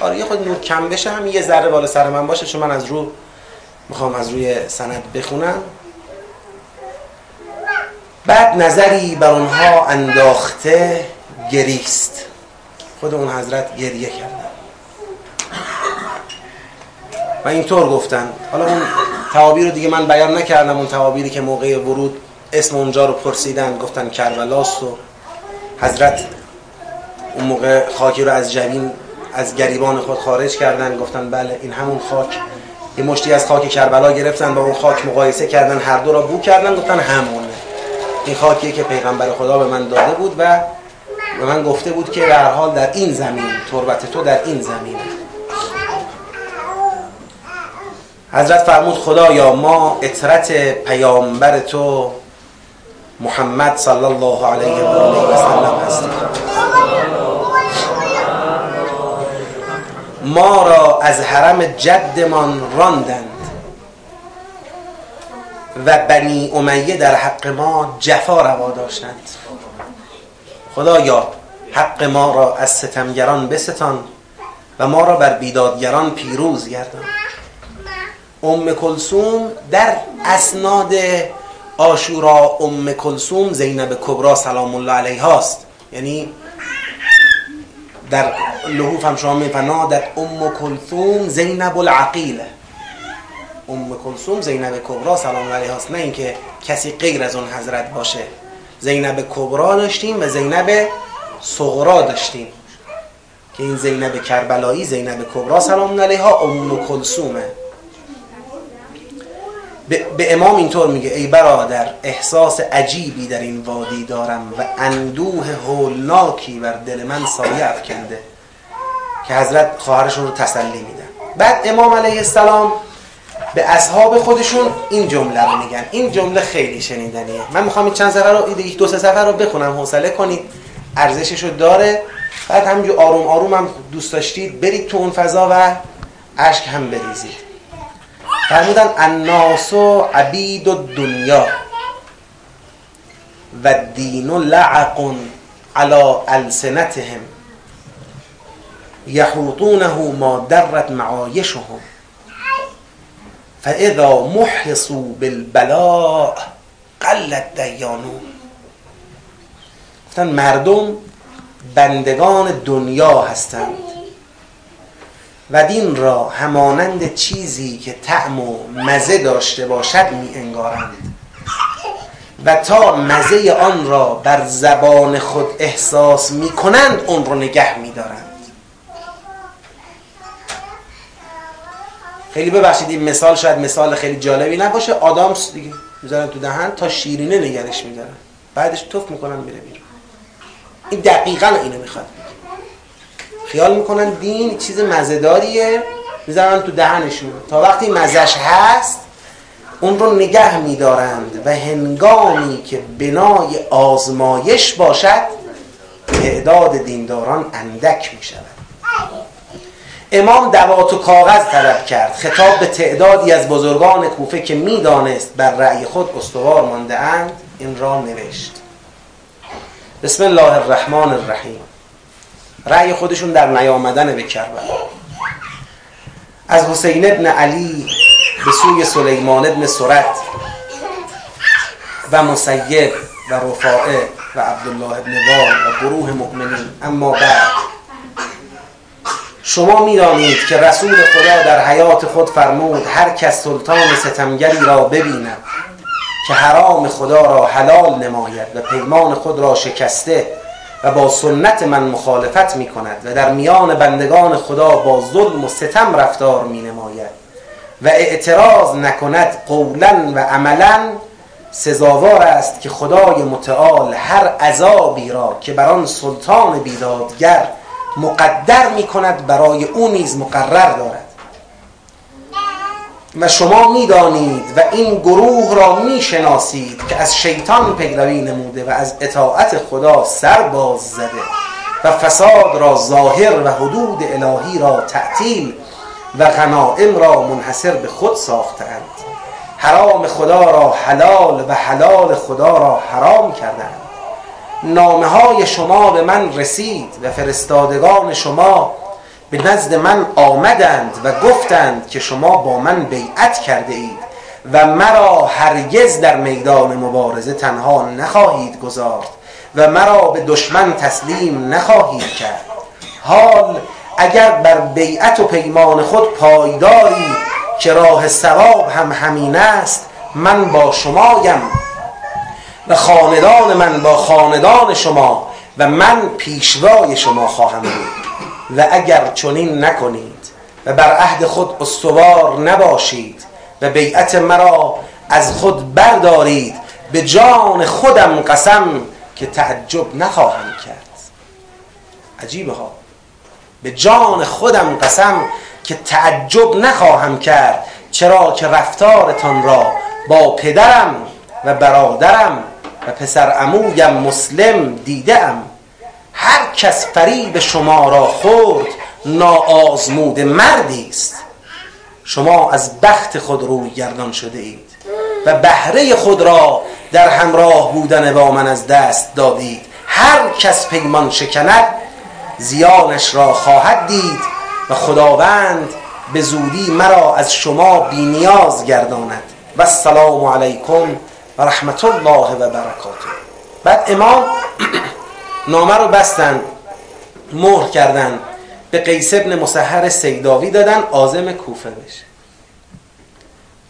آره یه خود نور کم بشه هم یه ذره بالا سر من باشه چون من از رو می‌خوام از روی سند بخونم. بعد نظری بر اونها انداخته گریست. خود اون حضرت گریه کردن. و اینطور گفتن حالا اون توابیر رو دیگه من بیان نکردم. اون توابیری که موقع ورود اسم اونجا رو پرسیدن گفتن کربلاست و حضرت اون موقع خاکی رو از جبین از گریبان خود خارج کردن. گفتن بله این همون خاک. یه مشتی از خاک کربلا گرفتن با اون خاک مقایسه کردن. هر دو را بو کردن. گفتن همونه. این خاکیه که پیغمبر خدا به من داده بود و به من گفته بود که در حال در این زمین تربت تو در این زمینه حضرت فرمود خدایا ما اطرت پیامبر تو محمد صلی الله علیه و آله و سلم هستیم. ما را از حرم جدمان راندند و بنی امیه در حق ما جفا روا داشتند. خدایا حق ما را از ستمگران بستان و ما را بر بیدادگران پیروز گردان. ام کلسوم در اسناد آشورا ام کلسوم زینب کبرا سلام الله علیها است یعنی در لحوف هم شما میفنا در ام کلثوم زینب العقیله. ام کلثوم زینب کبرا سلام الله علیها است نه اینکه کسی غیر از اون حضرت باشه. زینب کبرا داشتیم و زینب صغرا داشتیم. که این زینب کربلایی زینب کبرا سلام علیها ام کلثومه. به امام اینطور میگه ای برادر احساس عجیبی در این وادی دارم و اندوه هولناکی بر دل من سایه افکنده که حضرت خواهرشون رو تسلی میدن. بعد امام علیه السلام به اصحاب خودشون این جمله رو میگن. این جمله خیلی شنیدنیه. من می‌خوام این چند سفر رو یک دو سه سفر رو بخونم حوصله کنید. ارزشش رو داره. بعد همینجور آروم آروم هم دوست داشتید برید تو اون فضا و اشک هم بریزید. فرمودن الناس عبید الدنیا و دین لعق على السنتهم یحوطونه ما درت معایشهم. فاذا محصوا بالبلاء قلت دیانون گفتن مردم بندگان دنیا هستند. و دین را همانند چیزی که طعم و مزه داشته باشد می انگارند و تا مزه آن را بر زبان خود احساس می کنند اون رو نگه می دارند خیلی ببخشید این مثال شاید مثال خیلی جالبی نباشه. آدامس دیگه می‌ذارن تو دهن تا شیرینه نگرش میدارن. بعدش توف می‌کنن میره بیرون. این دقیقا اینو می‌خواد. خیال می‌کنن دین چیز مزهداریه. می‌ذارن تو دهنشون. تا وقتی مزش هست اون رو نگه میدارند و هنگامی که بنای آزمایش باشد تعداد دینداران اندک می‌شود. امام دوات و کاغذ طلب کرد. خطاب به تعدادی از بزرگان کوفه که می‌دانست بر رأی خود استوار مانده اند این را نوشت. بسم الله الرحمن الرحیم. رأی خودشون در نیامدن به کربلا. از حسین ابن علی به سوی سلیمان ابن سرت و مسیب و رفاعه و عبدالله ابن وال و گروه مؤمنین. اما بعد شما می‌دانید که رسول خدا در حیات خود فرمود هر کس سلطان ستمگری را ببیند که حرام خدا را حلال نماید و پیمان خود را شکسته و با سنت من مخالفت می کند و در میان بندگان خدا با ظلم و ستم رفتار می نماید و اعتراض نکند قولا و عملا سزاوار است که خدای متعال هر عذابی را که بر آن سلطان بیدادگر مقدر می کند برای او نیز مقرر دارد. و شما می‌دانید و این گروه را می‌شناسید که از شیطان پیروی نموده و از اطاعت خدا سر باز زده و فساد را ظاهر و حدود الهی را تعطیل و غنائم را منحصر به خود ساختند حرام خدا را حلال و حلال خدا را حرام کردند نامه های شما به من رسید و فرستادگان شما به نزد من آمدند و گفتند که شما با من بیعت کرده اید و مرا هرگز در میدان مبارزه تنها نخواهید گذارد و مرا به دشمن تسلیم نخواهید کرد. حال اگر بر بیعت و پیمان خود پایداری که راه ثواب هم همین است من با شمایم و خاندان من با خاندان شما و من پیشوای شما خواهم بود. و اگر چنین نکنید و بر عهد خود استوار نباشید و بیعت مرا از خود بردارید به جان خودم قسم که تعجب نخواهم کرد. عجیبه ها. به جان خودم قسم که تعجب نخواهم کرد چرا که رفتارتان را با پدرم و برادرم و پسر عمویم مسلم دیدم. هر کس فریب شما را خورد ناآزمود مردی است. شما از بخت خود روی گردان شده اید و بهره خود را در همراه بودن با من از دست دادید. هر کس پیمان شکند زیانش را خواهد دید و خداوند به زودی مرا از شما بینیاز گرداند. و السلام علیکم رحمت الله و برکاته. بعد امام نامه رو بستن مهر کردن به قیس ابن مسحر سیداوی دادن آزم کوفه بشه.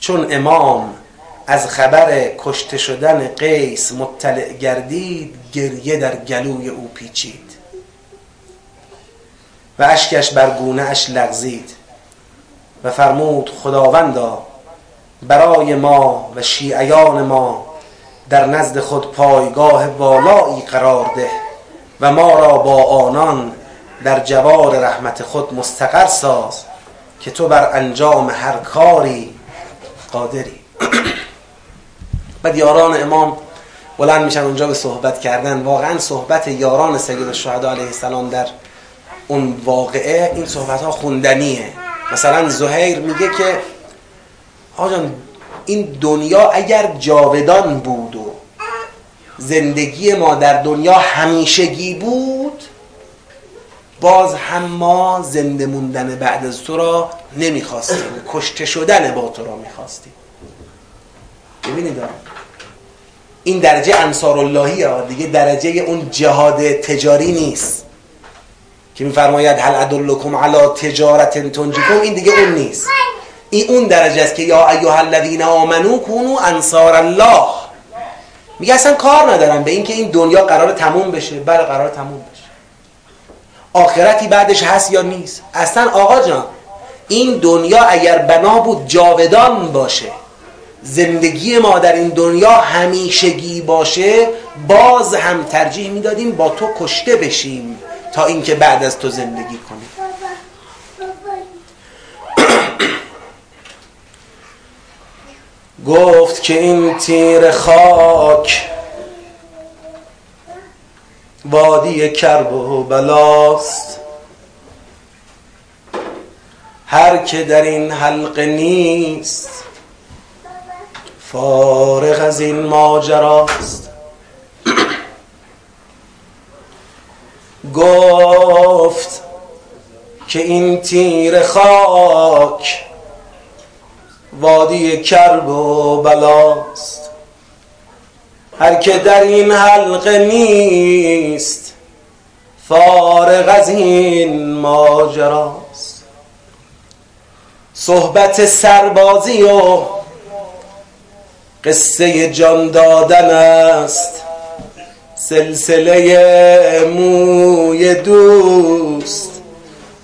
چون امام از خبر کشته شدن قیس مطلع گردید گریه در گلوی او پیچید. و اشکش بر گونه اش لغزید. و فرمود خداوندا برای ما و شیعیان ما در نزد خود پایگاه والایی قرار ده و ما را با آنان در جوار رحمت خود مستقر ساز که تو بر انجام هر کاری قادری. بعد یاران امام بلند میشن اونجا به صحبت کردن. واقعا صحبت یاران سید الشهدا علیه السلام در اون واقعه این صحبت ها خوندنیه. مثلا زهیر میگه که آجان این دنیا اگر جاودان بود و زندگی ما در دنیا همیشگی بود باز هم ما زنده موندن بعد از تو را نمی‌خواستیم. کشته شدن با تو را می‌خواستیم. ببینید این درجه انصار اللهی ها دیگه درجه اون جهاد تجاری نیست که میفرماید هل ادلکم علی تجارت تنجیکم. این دیگه اون نیست. این اون درجه است که یا ایها الذین آمنو کونو انصار الله. میگه اصلا کار ندارم به اینکه این دنیا قرار تموم بشه. بله قرار تموم بشه. آخرتی بعدش هست یا نیست؟ اصلا آقا جان این دنیا اگر بنا بود جاودان باشه زندگی ما در این دنیا همیشگی باشه باز هم ترجیح می‌دادیم با تو کشته بشیم تا اینکه بعد از تو زندگی کنیم. گفت که این تیر خاک وادی کرب و بلاست.
هر که در این حلقه نیست فارغ از این ماجراست. گفت که این تیر خاک وادی کرب و بلاست. هر که در این حلقه نیست فارغ از این ماجراست. صحبت سربازی و قصه جان دادن است. سلسله موی دوست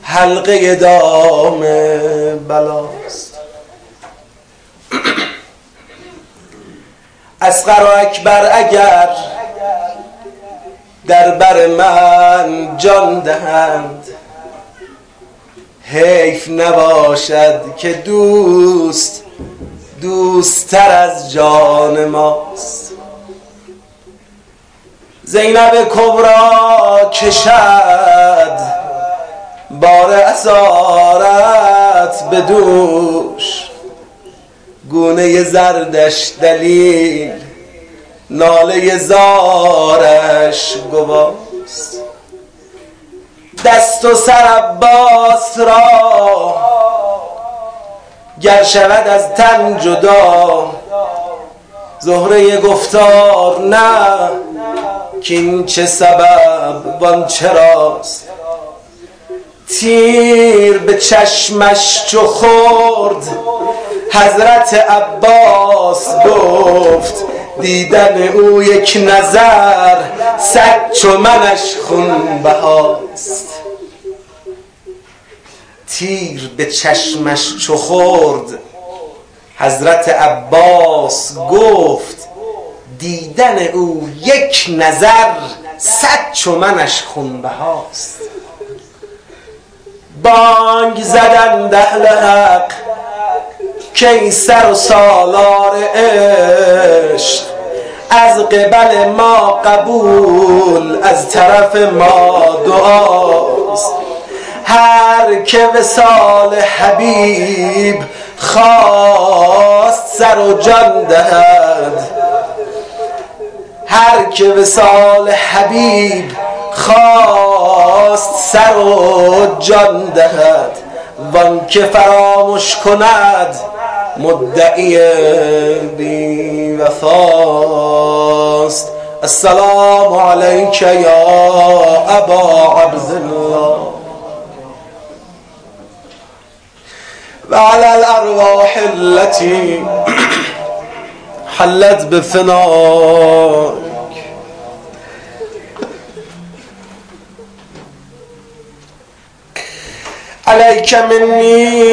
حلقه دام بلاست. و اکبر اگر در بر من جان دهند. حیف نباشد که دوست دوستتر از جان ماست. زینب کبرا کشد بار اسارت به دوش. گونه زردش دلیل ناله زارش گواست. دست و سر عباس را گر شود از تن جدا زهره گفتار نه کین چه سبب وان چراست تیر به چشمش چو خورد حضرت عباس گفت دیدن او یک نظر صد چو منش خون بهاست تیر به چشمش چو خورد حضرت عباس گفت دیدن او یک نظر صد چو منش خون بهاست بانگ زدن دهل حق کیسر و سالار عشق از قبل ما قبول از طرف ما دعاست. هر که وسال حبیب خواست سر و جان دهد. هر که وسال حبیب خواست سر و جان دهد. وان که فراموش کند مدعی بی وفاست السلام علیک یا ابا عبدالله. وعلى الأرواح التي حلت بفناك عليك مني.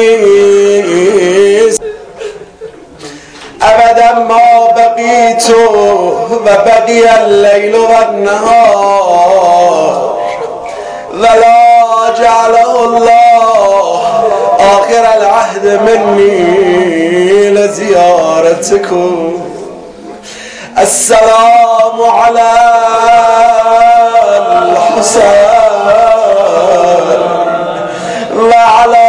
أبدا ما بقيت وبقي الليل والنهار. ولا جعله الله آخر العهد مني لزيارتكم السلام على الحسين. وعلى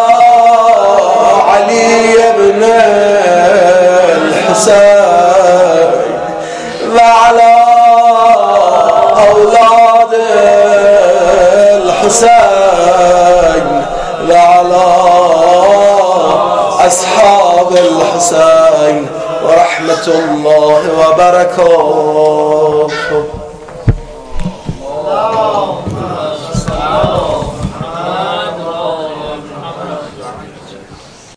علي بن الحسين وعلى أولاد الحسين وعلى أصحاب الحسين ورحمة الله وبركاته.